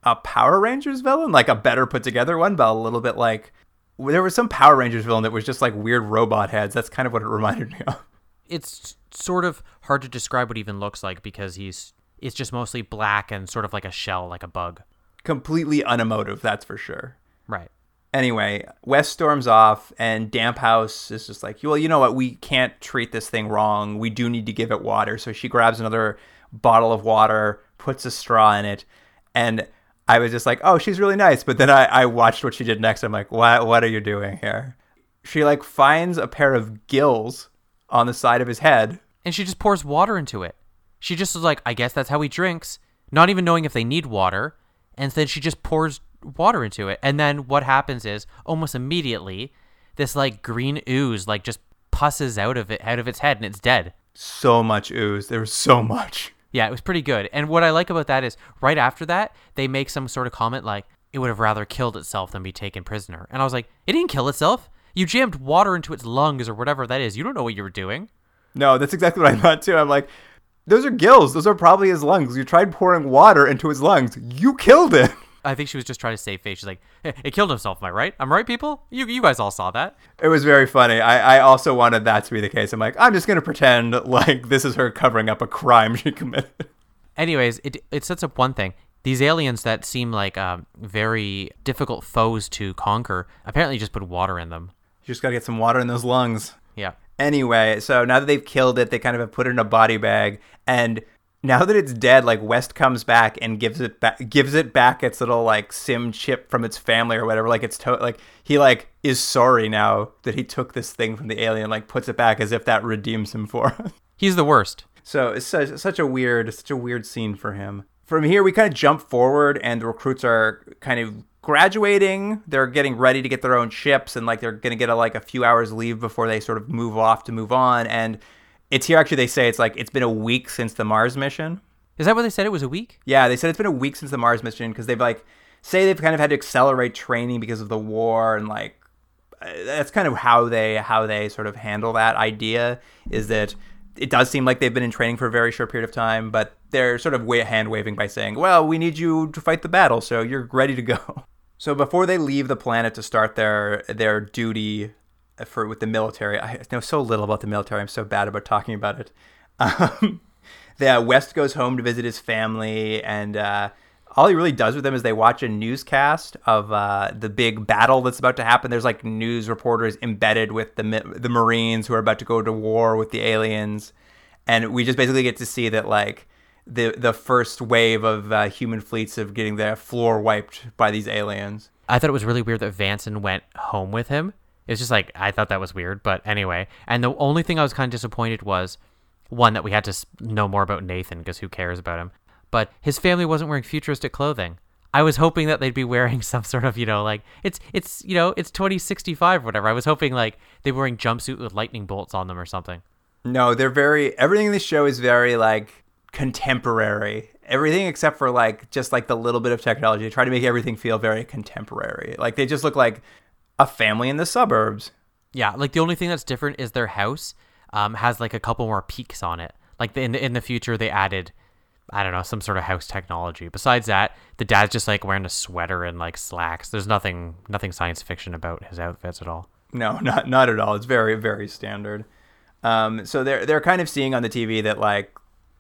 Speaker 1: a Power Rangers villain, like a better put together one, but a little bit like there was some Power Rangers villain that was just like weird robot heads. That's kind of what it reminded me of.
Speaker 5: It's sort of hard to describe what he even looks like because he's it's just mostly black and sort of like a shell, like a bug.
Speaker 1: Completely unemotive, that's for sure.
Speaker 5: Right.
Speaker 1: Anyway, West storms off, and Damphousse is just like, well, you know what? We can't treat this thing wrong. We do need to give it water. So she grabs another bottle of water, puts a straw in it, and I was just like, oh, she's really nice. But then I, I watched what she did next. I'm like, what, what are you doing here? She like finds a pair of gills on the side of his head.
Speaker 5: And she just pours water into it. She just was like, I guess that's how he drinks, not even knowing if they need water. And then she just pours water into it. And then what happens is almost immediately, this like green ooze like just pusses out of it out of its head and it's dead.
Speaker 1: So much ooze. There was so much.
Speaker 5: Yeah, it was pretty good. And what I like about that is right after that, they make some sort of comment like it would have rather killed itself than be taken prisoner. And I was like, it didn't kill itself. You jammed water into its lungs or whatever that is. You don't know what you were doing.
Speaker 1: No, that's exactly what I thought too. I'm like, those are gills. Those are probably his lungs. You tried pouring water into his lungs. You killed it.
Speaker 5: I think she was just trying to save face. She's like, hey, it killed himself. Am I right? I'm right, people. You you guys all saw that.
Speaker 1: It was very funny. I, I also wanted that to be the case. I'm like, I'm just gonna pretend like this is her covering up a crime she committed.
Speaker 5: Anyways, it it sets up one thing. These aliens that seem like um, very difficult foes to conquer apparently just put water in them.
Speaker 1: You just gotta get some water in those lungs.
Speaker 5: Yeah.
Speaker 1: Anyway, so now that they've killed it, they kind of have put it in a body bag, and now that it's dead, like West comes back and gives it back, gives it back its little like sim chip from its family or whatever. Like it's to- like he like is sorry now that he took this thing from the alien, like puts it back as if that redeems him for.
Speaker 5: He's the worst.
Speaker 1: So it's such, such a weird, such a weird scene for him. From here, we kind of jump forward, and the recruits are kind of graduating. They're getting ready to get their own ships, and like they're gonna get a, like a few hours leave before they sort of move off to move on. And it's here actually they say it's like it's been a week since the Mars mission.
Speaker 5: Is that what they said? It was a week.
Speaker 1: Yeah, they said it's been a week since the Mars mission because they've like say they've kind of had to accelerate training because of the war and like uh, that's kind of how they how they sort of handle that idea is that it does seem like they've been in training for a very short period of time, but they're sort of hand waving by saying, "Well, we need you to fight the battle, so you're ready to go." So before they leave the planet to start their their duty for with the military, I know so little about the military. I'm so bad about talking about it. Um, West goes home to visit his family, and uh, all he really does with them is they watch a newscast of uh, the big battle that's about to happen. There's like news reporters embedded with the the Marines who are about to go to war with the aliens, and we just basically get to see that like the the first wave of uh, human fleets of getting their floor wiped by these aliens.
Speaker 5: I thought it was really weird that Vansen went home with him. It's just like I thought that was weird, but anyway. And the only thing I was kind of disappointed was one that we had to know more about Nathan because who cares about him. But his family wasn't wearing futuristic clothing. I was hoping that they'd be wearing some sort of, you know, like it's it's you know it's 2065 or whatever. I was hoping like they were wearing jumpsuit with lightning bolts on them or something.
Speaker 1: No, they're very everything in this show is very like contemporary. Everything except for like just like the little bit of technology. They try to make everything feel very contemporary. Like they just look like a family in the suburbs.
Speaker 5: Yeah, like the only thing that's different is their house um, has like a couple more peaks on it. Like the, in the, in the future, they added, I don't know, some sort of house technology. Besides that, the dad's just like wearing a sweater and like slacks. There's nothing nothing science fiction about his outfits at all.
Speaker 1: No, not not at all. It's very very standard. Um, so they're they're kind of seeing on the TV that like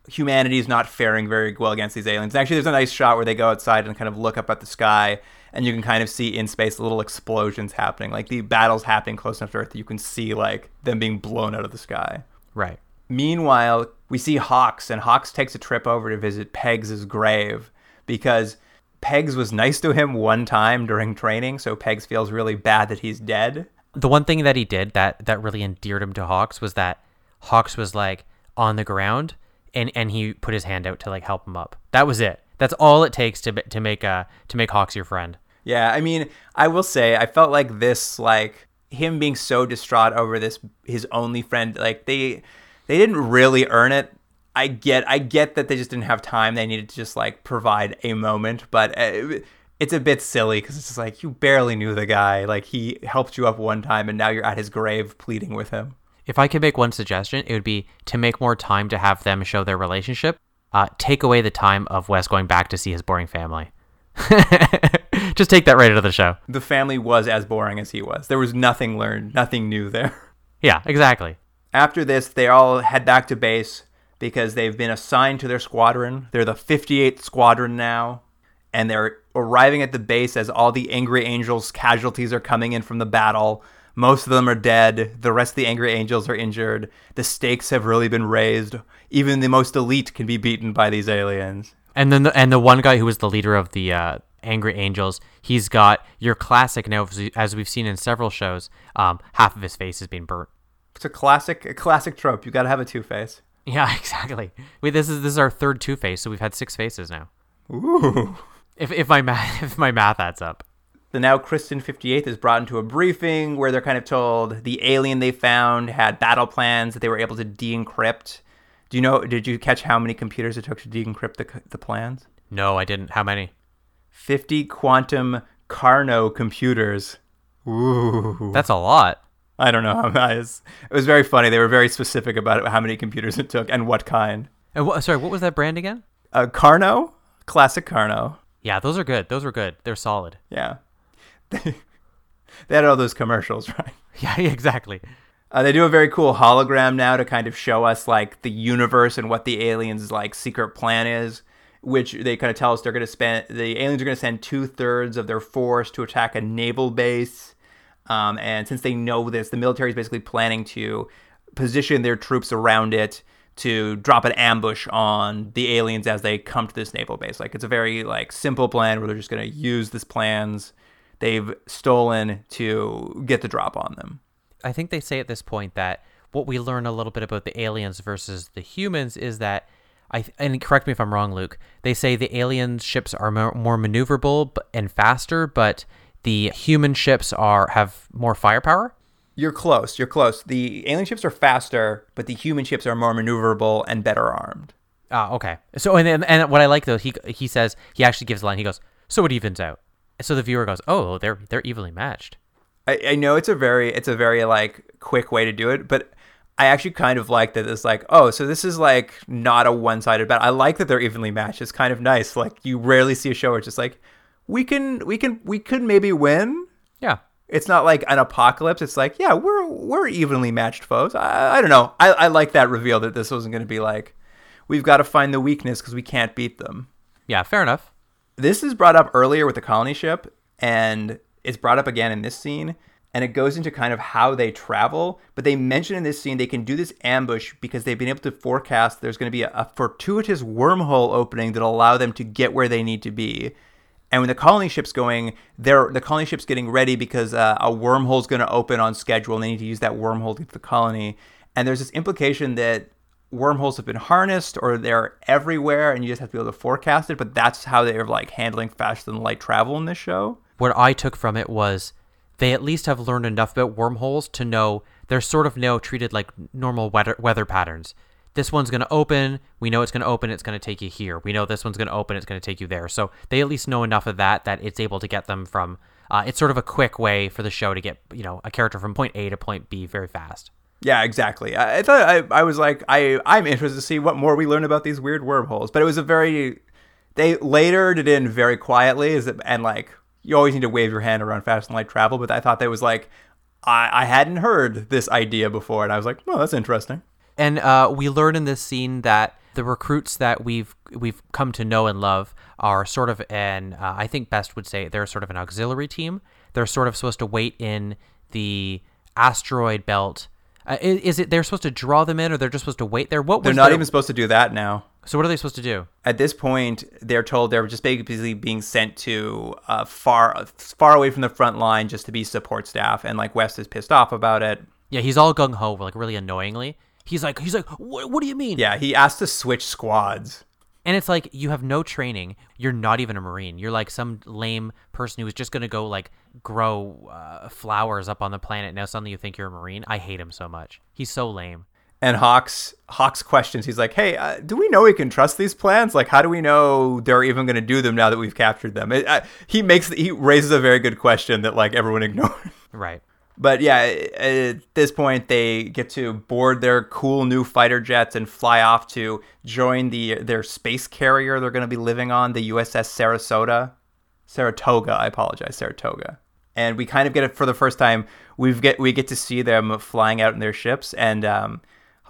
Speaker 1: humanity is not faring very well against these aliens. And Actually, there's a nice shot where they go outside and kind of look up at the sky, and you can kind of see in space little explosions happening. Like the battle's happening close enough to Earth, that you can see like them being blown out of the sky.
Speaker 5: Right.
Speaker 1: Meanwhile, we see Hawkes, and Hawkes takes a trip over to visit Pegs' grave because Pegs was nice to him one time during training, so Pegs feels really bad that he's dead.
Speaker 5: The one thing that he did that that really endeared him to Hawkes was that Hawkes was like on the ground and and he put his hand out to like help him up. That was it. That's all it takes to to make uh to make Hawkes your friend.
Speaker 1: Yeah, I mean, I will say, I felt like this, like him being so distraught over this, his only friend, like they, they didn't really earn it. I get, I get that they just didn't have time. They needed to just like provide a moment, but uh, it's a bit silly because it's just like you barely knew the guy. Like he helped you up one time, and now you're at his grave pleading with him.
Speaker 5: If I could make one suggestion, it would be to make more time to have them show their relationship. Uh, take away the time of Wes going back to see his boring family. Just take that right out of the show.
Speaker 1: The family was as boring as he was. There was nothing learned, nothing new there.
Speaker 5: Yeah, exactly.
Speaker 1: After this, they all head back to base because they've been assigned to their squadron. They're the 58th squadron now, and they're arriving at the base as all the Angry Angels casualties are coming in from the battle. Most of them are dead. The rest of the Angry Angels are injured. The stakes have really been raised. Even the most elite can be beaten by these aliens.
Speaker 5: And then the, and the one guy who was the leader of the uh, Angry Angels, he's got your classic now, as we- as we've seen in several shows. Um, half of his face has been burnt.
Speaker 1: It's a classic, a classic trope. You got to have a Two Face.
Speaker 5: Yeah, exactly. Wait, this is this is our third Two Face, so we've had six faces now.
Speaker 1: Ooh.
Speaker 5: If if my math if my math adds up.
Speaker 1: the now Kristen 58th is brought into a briefing where they're kind of told the alien they found had battle plans that they were able to de-encrypt. Do you know? Did you catch how many computers it took to de-encrypt the the plans?
Speaker 5: No, I didn't. How many?
Speaker 1: 50 quantum Carno computers. Ooh.
Speaker 5: That's a lot.
Speaker 1: I don't know how that is. It was very funny. They were very specific about it, how many computers it took and what kind.
Speaker 5: And what, sorry, what was that brand again?
Speaker 1: Uh, Carno, classic Carno.
Speaker 5: Yeah, those are good. Those were good. They're solid.
Speaker 1: Yeah, they, they had all those commercials, right?
Speaker 5: Yeah, exactly.
Speaker 1: Uh, they do a very cool hologram now to kind of show us like the universe and what the aliens' like secret plan is. Which they kind of tell us they're going to spend. The aliens are going to send two thirds of their force to attack a naval base. Um, and since they know this, the military is basically planning to position their troops around it to drop an ambush on the aliens as they come to this naval base. Like it's a very like simple plan where they're just going to use this plans they've stolen to get the drop on them.
Speaker 5: I think they say at this point that what we learn a little bit about the aliens versus the humans is that I and correct me if I'm wrong, Luke. They say the alien ships are more, more maneuverable and faster, but the human ships are have more firepower.
Speaker 1: You're close. You're close. The alien ships are faster, but the human ships are more maneuverable and better armed.
Speaker 5: Ah, okay. So and, and and what I like though, he he says he actually gives a line. He goes, "So it evens out." So the viewer goes, "Oh, they're they're evenly matched."
Speaker 1: I, I know it's a very it's a very like quick way to do it, but I actually kind of like that it's like, oh, so this is like not a one sided battle. I like that they're evenly matched. It's kind of nice. Like you rarely see a show where it's just like, we can we can we could maybe win.
Speaker 5: Yeah.
Speaker 1: It's not like an apocalypse. It's like, yeah, we're we're evenly matched foes. I, I don't know. I, I like that reveal that this wasn't going to be like, we've got to find the weakness because we can't beat them.
Speaker 5: Yeah, fair enough.
Speaker 1: This is brought up earlier with the colony ship, and it's brought up again in this scene. And it goes into kind of how they travel. But they mention in this scene they can do this ambush because they've been able to forecast there's going to be a, a fortuitous wormhole opening that'll allow them to get where they need to be. And when the colony ship's going, they're, the colony ship's getting ready because uh, a wormhole's going to open on schedule. And they need to use that wormhole to get to the colony. And there's this implication that wormholes have been harnessed or they're everywhere and you just have to be able to forecast it. But that's how they're like handling faster than light travel in this show.
Speaker 5: What I took from it was they at least have learned enough about wormholes to know they're sort of now treated like normal weather weather patterns. This one's going to open. We know it's going to open. It's going to take you here. We know this one's going to open. It's going to take you there. So they at least know enough of that that it's able to get them from. Uh, it's sort of a quick way for the show to get you know a character from point A to point B very fast.
Speaker 1: Yeah, exactly. I, I thought I, I was like I I'm interested to see what more we learn about these weird wormholes. But it was a very they later it in very quietly and like you always need to wave your hand around fast and light travel. But I thought that was like I I hadn't heard this idea before, and I was like, oh, that's interesting.
Speaker 5: And uh, we learn in this scene that the recruits that we've we've come to know and love are sort of an uh, I think best would say they're sort of an auxiliary team. They're sort of supposed to wait in the asteroid belt. Uh, is, is it they're supposed to draw them in, or they're just supposed to wait there? What
Speaker 1: They're not
Speaker 5: their-
Speaker 1: even supposed to do that now.
Speaker 5: So what are they supposed to do?
Speaker 1: At this point, they're told they're just basically being sent to uh, far far away from the front line just to be support staff, and like West is pissed off about it.
Speaker 5: Yeah, he's all gung ho, like really annoyingly. He's like, he's like, what, what do you mean?
Speaker 1: Yeah, he asked to switch squads.
Speaker 5: And it's like you have no training. You're not even a marine. You're like some lame person who is just gonna go like grow uh, flowers up on the planet. Now suddenly you think you're a marine. I hate him so much. He's so lame.
Speaker 1: And Hawkes Hawkes questions. He's like, "Hey, uh, do we know we can trust these plans? Like, how do we know they're even going to do them now that we've captured them?" It, uh, he makes he raises a very good question that like everyone ignored.
Speaker 5: Right.
Speaker 1: But yeah, at this point, they get to board their cool new fighter jets and fly off to join the their space carrier they're going to be living on, the USS Sarasota, Saratoga. I apologize, Saratoga. And we kind of get it for the first time. We get we get to see them flying out in their ships, and um,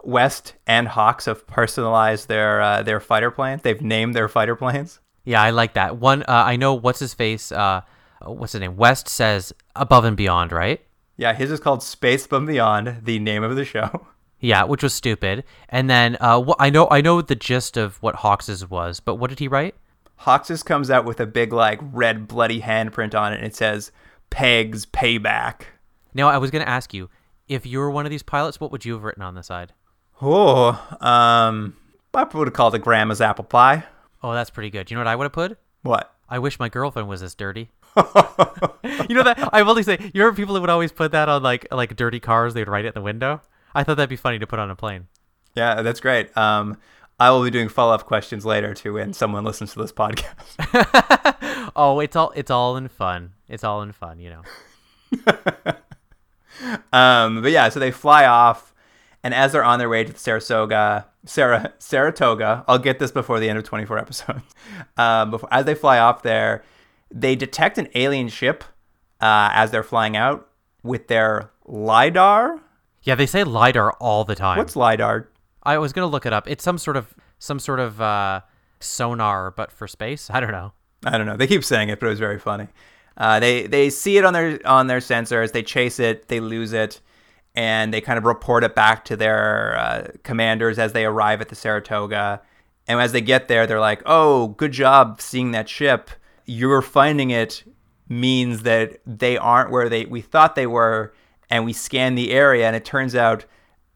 Speaker 1: West and Hawkes have personalized their uh, their fighter planes. They've named their fighter planes.
Speaker 5: Yeah, I like that one. Uh, I know what's his face. Uh, what's his name? West says above and beyond, right?
Speaker 1: Yeah, his is called Space From Beyond, the name of the show.
Speaker 5: Yeah, which was stupid. And then uh, wh- I know I know the gist of what Hawkes's was, but what did he write?
Speaker 1: Hawkes comes out with a big like red bloody handprint on it, and it says "Pegs Payback."
Speaker 5: Now I was going to ask you if you were one of these pilots, what would you have written on the side?
Speaker 1: Oh, um, I would have called it Grandma's apple pie.
Speaker 5: Oh, that's pretty good. You know what I would have put?
Speaker 1: What?
Speaker 5: I wish my girlfriend was this dirty. you know that I will say. You remember people who would always put that on like like dirty cars? They'd write it in the window. I thought that'd be funny to put on a plane.
Speaker 1: Yeah, that's great. Um, I will be doing follow up questions later to when someone listens to this podcast.
Speaker 5: oh, it's all it's all in fun. It's all in fun, you know.
Speaker 1: um, but yeah, so they fly off, and as they're on their way to the Saratoga, Sarah, Saratoga, I'll get this before the end of 24 episodes. Um, before, as they fly off there, they detect an alien ship uh, as they're flying out with their lidar.
Speaker 5: Yeah, they say lidar all the time.
Speaker 1: What's lidar?
Speaker 5: I was gonna look it up. It's some sort of some sort of uh, sonar, but for space. I don't know.
Speaker 1: I don't know. They keep saying it, but it was very funny. Uh, they they see it on their on their sensors. They chase it. They lose it, and they kind of report it back to their uh, commanders as they arrive at the Saratoga. And as they get there, they're like, "Oh, good job seeing that ship. You're finding it means that they aren't where they we thought they were." And we scan the area, and it turns out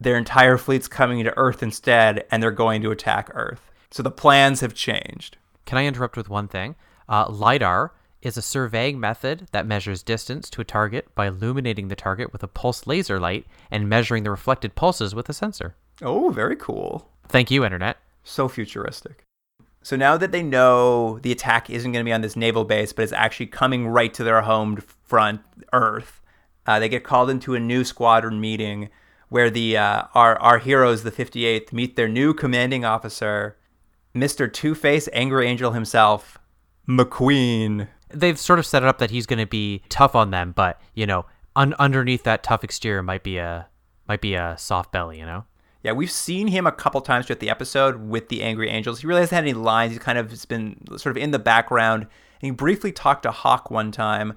Speaker 1: their entire fleet's coming to Earth instead, and they're going to attack Earth. So the plans have changed.
Speaker 5: Can I interrupt with one thing? Uh, LIDAR is a surveying method that measures distance to a target by illuminating the target with a pulse laser light and measuring the reflected pulses with a sensor.
Speaker 1: Oh, very cool.
Speaker 5: Thank you, Internet.
Speaker 1: So futuristic. So now that they know the attack isn't going to be on this naval base, but it's actually coming right to their home front, Earth, uh, they get called into a new squadron meeting where the uh, our our heroes, the 58th, meet their new commanding officer, Mr. Two Face Angry Angel himself, McQueen.
Speaker 5: They've sort of set it up that he's going to be tough on them, but you know, un- underneath that tough exterior might be a might be a soft belly, you know.
Speaker 1: Yeah, we've seen him a couple times throughout the episode with the Angry Angels. He really hasn't had any lines. He's kind of has been sort of in the background. And he briefly talked to Hawk one time.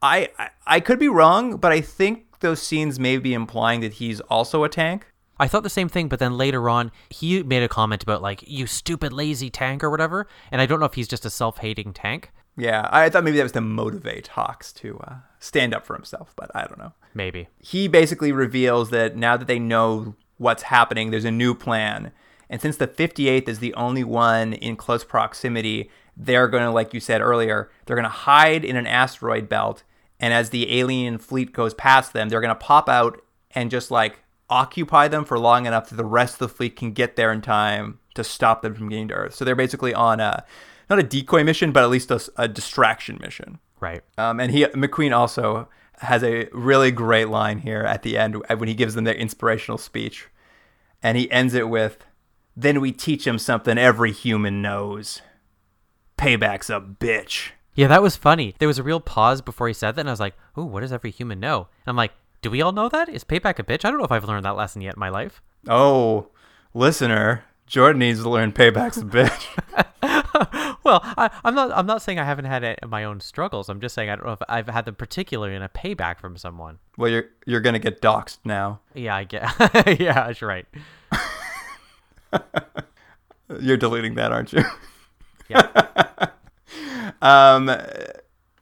Speaker 1: I, I I could be wrong, but I think those scenes may be implying that he's also a tank.
Speaker 5: I thought the same thing, but then later on, he made a comment about like "you stupid lazy tank" or whatever, and I don't know if he's just a self-hating tank.
Speaker 1: Yeah, I thought maybe that was to motivate Hawkes to uh, stand up for himself, but I don't know.
Speaker 5: Maybe
Speaker 1: he basically reveals that now that they know what's happening, there's a new plan, and since the 58th is the only one in close proximity, they're going to, like you said earlier, they're going to hide in an asteroid belt and as the alien fleet goes past them, they're going to pop out and just like occupy them for long enough that the rest of the fleet can get there in time to stop them from getting to Earth. So they're basically on a not a decoy mission, but at least a, a distraction mission.
Speaker 5: Right.
Speaker 1: Um, and he McQueen also has a really great line here at the end when he gives them their inspirational speech, and he ends it with, "Then we teach him something every human knows. Payback's a bitch."
Speaker 5: Yeah, that was funny. There was a real pause before he said that, and I was like, "Ooh, what does every human know?" And I'm like, "Do we all know that? Is payback a bitch?" I don't know if I've learned that lesson yet in my life.
Speaker 1: Oh, listener, Jordan needs to learn payback's a bitch.
Speaker 5: well, I, am not. I'm not saying I haven't had it, my own struggles. I'm just saying I don't know if I've had them particularly in a payback from someone.
Speaker 1: Well, you're you're gonna get doxxed now.
Speaker 5: Yeah, I get. yeah, that's right.
Speaker 1: you're deleting that, aren't you?
Speaker 5: Yeah.
Speaker 1: Um,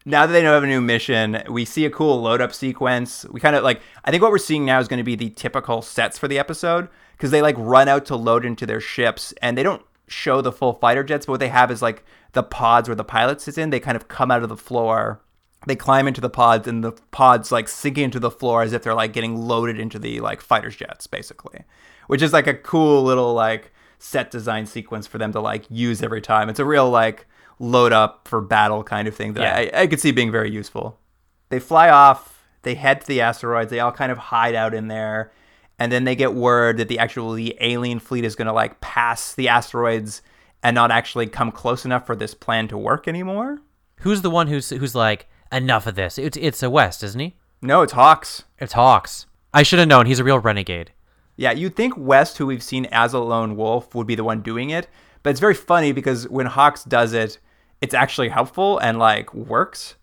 Speaker 1: now that they know have a new mission, we see a cool load up sequence. We kind of like, I think what we're seeing now is going to be the typical sets for the episode because they like run out to load into their ships and they don't show the full fighter jets, but what they have is like the pods where the pilot sits in. They kind of come out of the floor. They climb into the pods and the pods like sink into the floor as if they're like getting loaded into the like fighter's jets, basically, which is like a cool little like set design sequence for them to like use every time. It's a real like load up for battle kind of thing that yeah. I, I could see being very useful. They fly off, they head to the asteroids, they all kind of hide out in there, and then they get word that the actual the alien fleet is going to like pass the asteroids and not actually come close enough for this plan to work anymore.
Speaker 5: Who's the one who's who's like enough of this? It's it's a West, isn't he?
Speaker 1: No, it's Hawkes.
Speaker 5: It's Hawkes. I should have known. He's a real renegade.
Speaker 1: Yeah, you'd think West, who we've seen as a lone wolf, would be the one doing it. But it's very funny because when Hawkes does it, it's actually helpful and like works.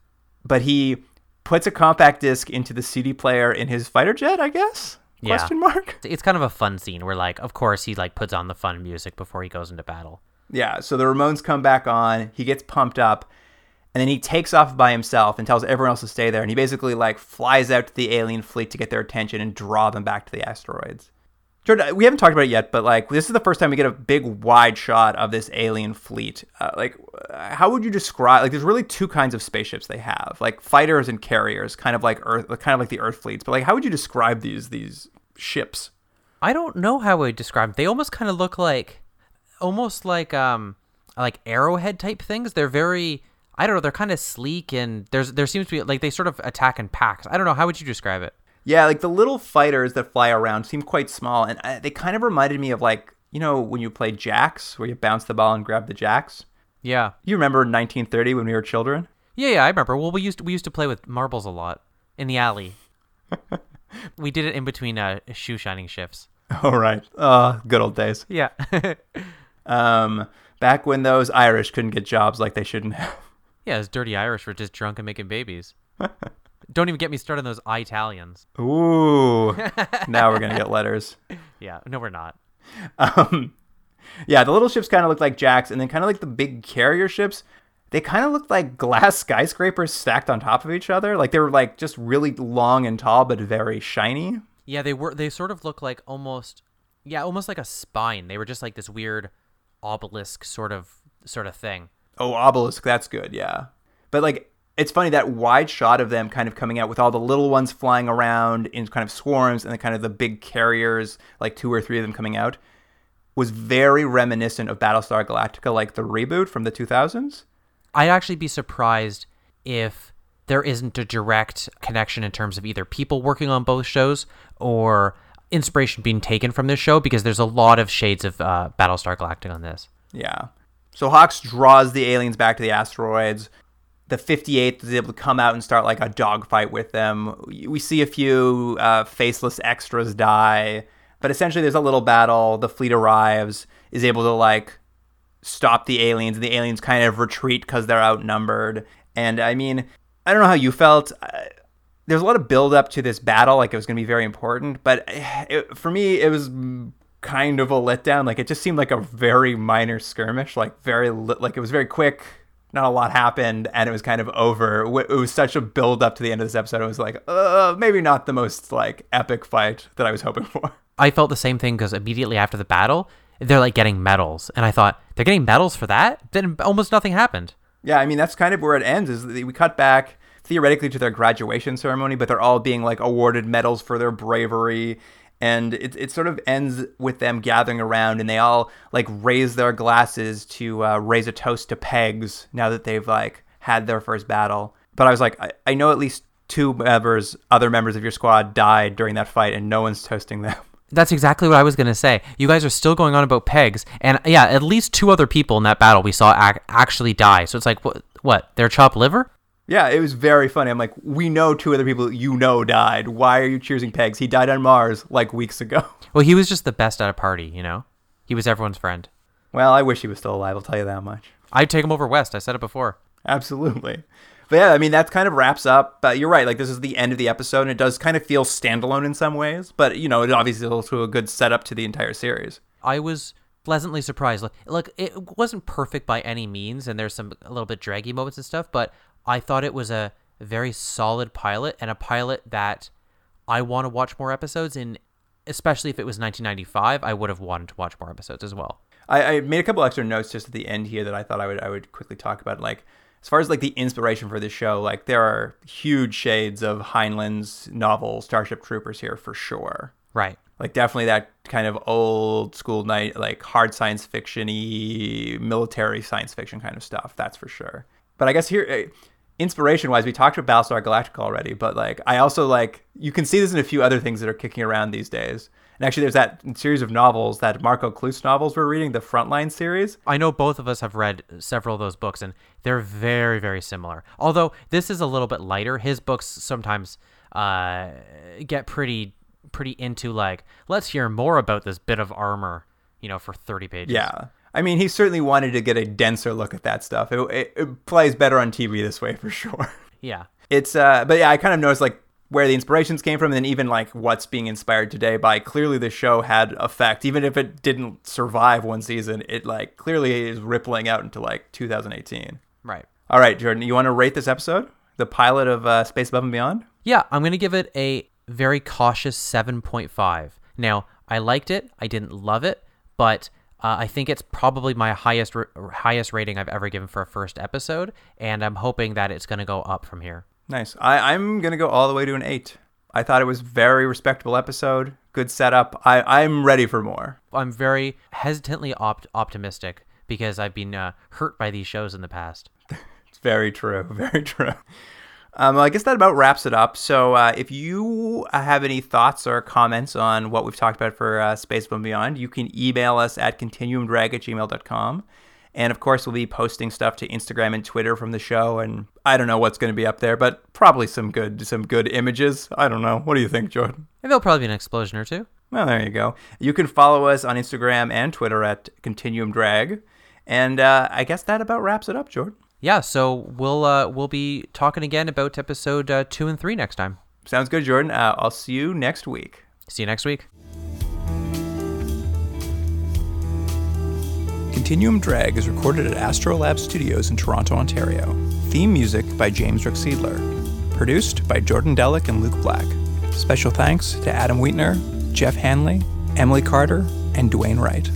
Speaker 1: But he puts a compact disc into the CD player in his fighter jet, I guess. Yeah. Question mark.
Speaker 5: It's kind of a fun scene where like of course he like puts on the fun music before he goes into battle.
Speaker 1: Yeah, so the Ramones come back on, he gets pumped up, and then he takes off by himself and tells everyone else to stay there. And he basically like flies out to the alien fleet to get their attention and draw them back to the asteroids. Jordan, we haven't talked about it yet, but like this is the first time we get a big wide shot of this alien fleet. Uh, like, uh, how would you describe? Like, there's really two kinds of spaceships they have, like fighters and carriers, kind of like Earth, kind of like the Earth fleets. But like, how would you describe these these ships?
Speaker 5: I don't know how I would describe. They almost kind of look like, almost like um, like arrowhead type things. They're very, I don't know. They're kind of sleek and there's there seems to be like they sort of attack in packs. I don't know. How would you describe it?
Speaker 1: Yeah, like the little fighters that fly around seem quite small, and uh, they kind of reminded me of like you know when you play jacks, where you bounce the ball and grab the jacks.
Speaker 5: Yeah.
Speaker 1: You remember 1930 when we were children?
Speaker 5: Yeah, yeah, I remember. Well, we used to, we used to play with marbles a lot in the alley. we did it in between uh, shoe shining shifts.
Speaker 1: All right. Uh, good old days.
Speaker 5: Yeah.
Speaker 1: Um, back when those Irish couldn't get jobs like they shouldn't have.
Speaker 5: yeah, those dirty Irish were just drunk and making babies. Don't even get me started on those Italians.
Speaker 1: Ooh. now we're gonna get letters.
Speaker 5: Yeah, no, we're not.
Speaker 1: Um, yeah, the little ships kind of look like jacks, and then kind of like the big carrier ships. They kind of looked like glass skyscrapers stacked on top of each other. Like they were like just really long and tall, but very shiny.
Speaker 5: Yeah, they were. They sort of look like almost, yeah, almost like a spine. They were just like this weird obelisk sort of sort of thing.
Speaker 1: Oh, obelisk, that's good, yeah. But like, it's funny that wide shot of them kind of coming out with all the little ones flying around in kind of swarms, and the kind of the big carriers, like two or three of them coming out, was very reminiscent of Battlestar Galactica, like the reboot from the 2000s.
Speaker 5: I'd actually be surprised if there isn't a direct connection in terms of either people working on both shows or inspiration being taken from this show because there's a lot of shades of uh, Battlestar Galactica on this.
Speaker 1: Yeah. So Hawkes draws the aliens back to the asteroids. The 58th is able to come out and start like a dogfight with them. We see a few uh, faceless extras die, but essentially there's a little battle. The fleet arrives, is able to like stop the aliens, and the aliens kind of retreat because they're outnumbered. And I mean, I don't know how you felt. Uh, there's a lot of build up to this battle, like it was going to be very important, but it, for me, it was kind of a letdown. Like it just seemed like a very minor skirmish, like very li- like it was very quick. Not a lot happened, and it was kind of over. It was such a build up to the end of this episode. It was like, uh, maybe not the most like epic fight that I was hoping for.
Speaker 5: I felt the same thing because immediately after the battle, they're like getting medals, and I thought they're getting medals for that. Then almost nothing happened.
Speaker 1: Yeah, I mean that's kind of where it ends. Is we cut back theoretically to their graduation ceremony, but they're all being like awarded medals for their bravery. And it, it sort of ends with them gathering around and they all like raise their glasses to uh, raise a toast to pegs now that they've like had their first battle. But I was like, I, I know at least two members, other members of your squad died during that fight and no one's toasting them.
Speaker 5: That's exactly what I was going to say. You guys are still going on about pegs, and yeah, at least two other people in that battle we saw ac- actually die. So it's like, what? What? Their chopped liver?
Speaker 1: Yeah, it was very funny. I'm like, we know two other people you know died. Why are you choosing pegs? He died on Mars like weeks ago.
Speaker 5: Well, he was just the best at a party, you know. He was everyone's friend.
Speaker 1: Well, I wish he was still alive. I'll tell you that much.
Speaker 5: I'd take him over West. I said it before.
Speaker 1: Absolutely. But yeah, I mean, that kind of wraps up. But you're right. Like, this is the end of the episode, and it does kind of feel standalone in some ways. But, you know, it obviously is also a good setup to the entire series.
Speaker 5: I was pleasantly surprised. Look, look, it wasn't perfect by any means, and there's some a little bit draggy moments and stuff, but I thought it was a very solid pilot and a pilot that I want to watch more episodes in. Especially if it was 1995, I would have wanted to watch more episodes as well.
Speaker 1: I, I made a couple extra notes just at the end here that I thought I would I would quickly talk about. Like, as far as like the inspiration for this show, like there are huge shades of Heinlein's novel Starship Troopers here for sure.
Speaker 5: Right.
Speaker 1: Like definitely that kind of old school night, like hard science fiction-y, military science fiction kind of stuff. That's for sure. But I guess here, eh, eh, inspiration-wise, we talked about Battlestar Galactica already. But like, I also like you can see this in a few other things that are kicking around these days. And actually, there's that series of novels that Marko Kloos novels we're reading, the Frontline series.
Speaker 5: I know both of us have read several of those books, and they're very, very similar. Although this is a little bit lighter. His books sometimes uh, get pretty, pretty into like, let's hear more about this bit of armor, you know, for 30 pages.
Speaker 1: Yeah. I mean, he certainly wanted to get a denser look at that stuff. It, it, it plays better on TV this way for sure.
Speaker 5: Yeah.
Speaker 1: It's, uh, but yeah, I kind of noticed like where the inspirations came from and then even like what's being inspired today by clearly the show had effect even if it didn't survive one season it like clearly is rippling out into like 2018
Speaker 5: Right.
Speaker 1: all right jordan you want to rate this episode the pilot of uh, space above and beyond
Speaker 5: Yeah, I'm going to give it a very cautious 7.5. Now, I liked it. I didn't love it, but uh, I think it's probably my highest highest rating I've ever given for a first episode, and I'm hoping that it's going to go up from here.
Speaker 1: Nice. I, I'm gonna go all the way to an eight. I thought it was very respectable episode. Good setup. I, I'm ready for more.
Speaker 5: I'm very hesitantly opt- optimistic because I've been uh, hurt by these shows in the past.
Speaker 1: It's very true. Very true. Um, well, I guess that about wraps it up. So, uh, if you have any thoughts or comments on what we've talked about for uh, Space Above and Beyond, you can email us at continuumdrag at gmail.com. And of course, we'll be posting stuff to Instagram and Twitter from the show. And I don't know what's going to be up there, but probably some good some good images. I don't know. What do you think, Jordan?
Speaker 5: And there'll probably be an explosion or two.
Speaker 1: Well, there you go. You can follow us on Instagram and Twitter at Continuum Drag. And uh, I guess that about wraps it up, Jordan.
Speaker 5: Yeah, so we'll uh, we'll be talking again about episode uh, two and three next time.
Speaker 1: Sounds good, Jordan. Uh, I'll see you next week.
Speaker 5: See you next week.
Speaker 1: Continuum Drag is recorded at Astrolab Studios in Toronto, Ontario. Theme music by James Ruxedler. Produced by Jordan Delic and Luke Black. Special thanks to Adam Wheatner, Jeff Hanley, Emily Carter, and Dwayne Wright.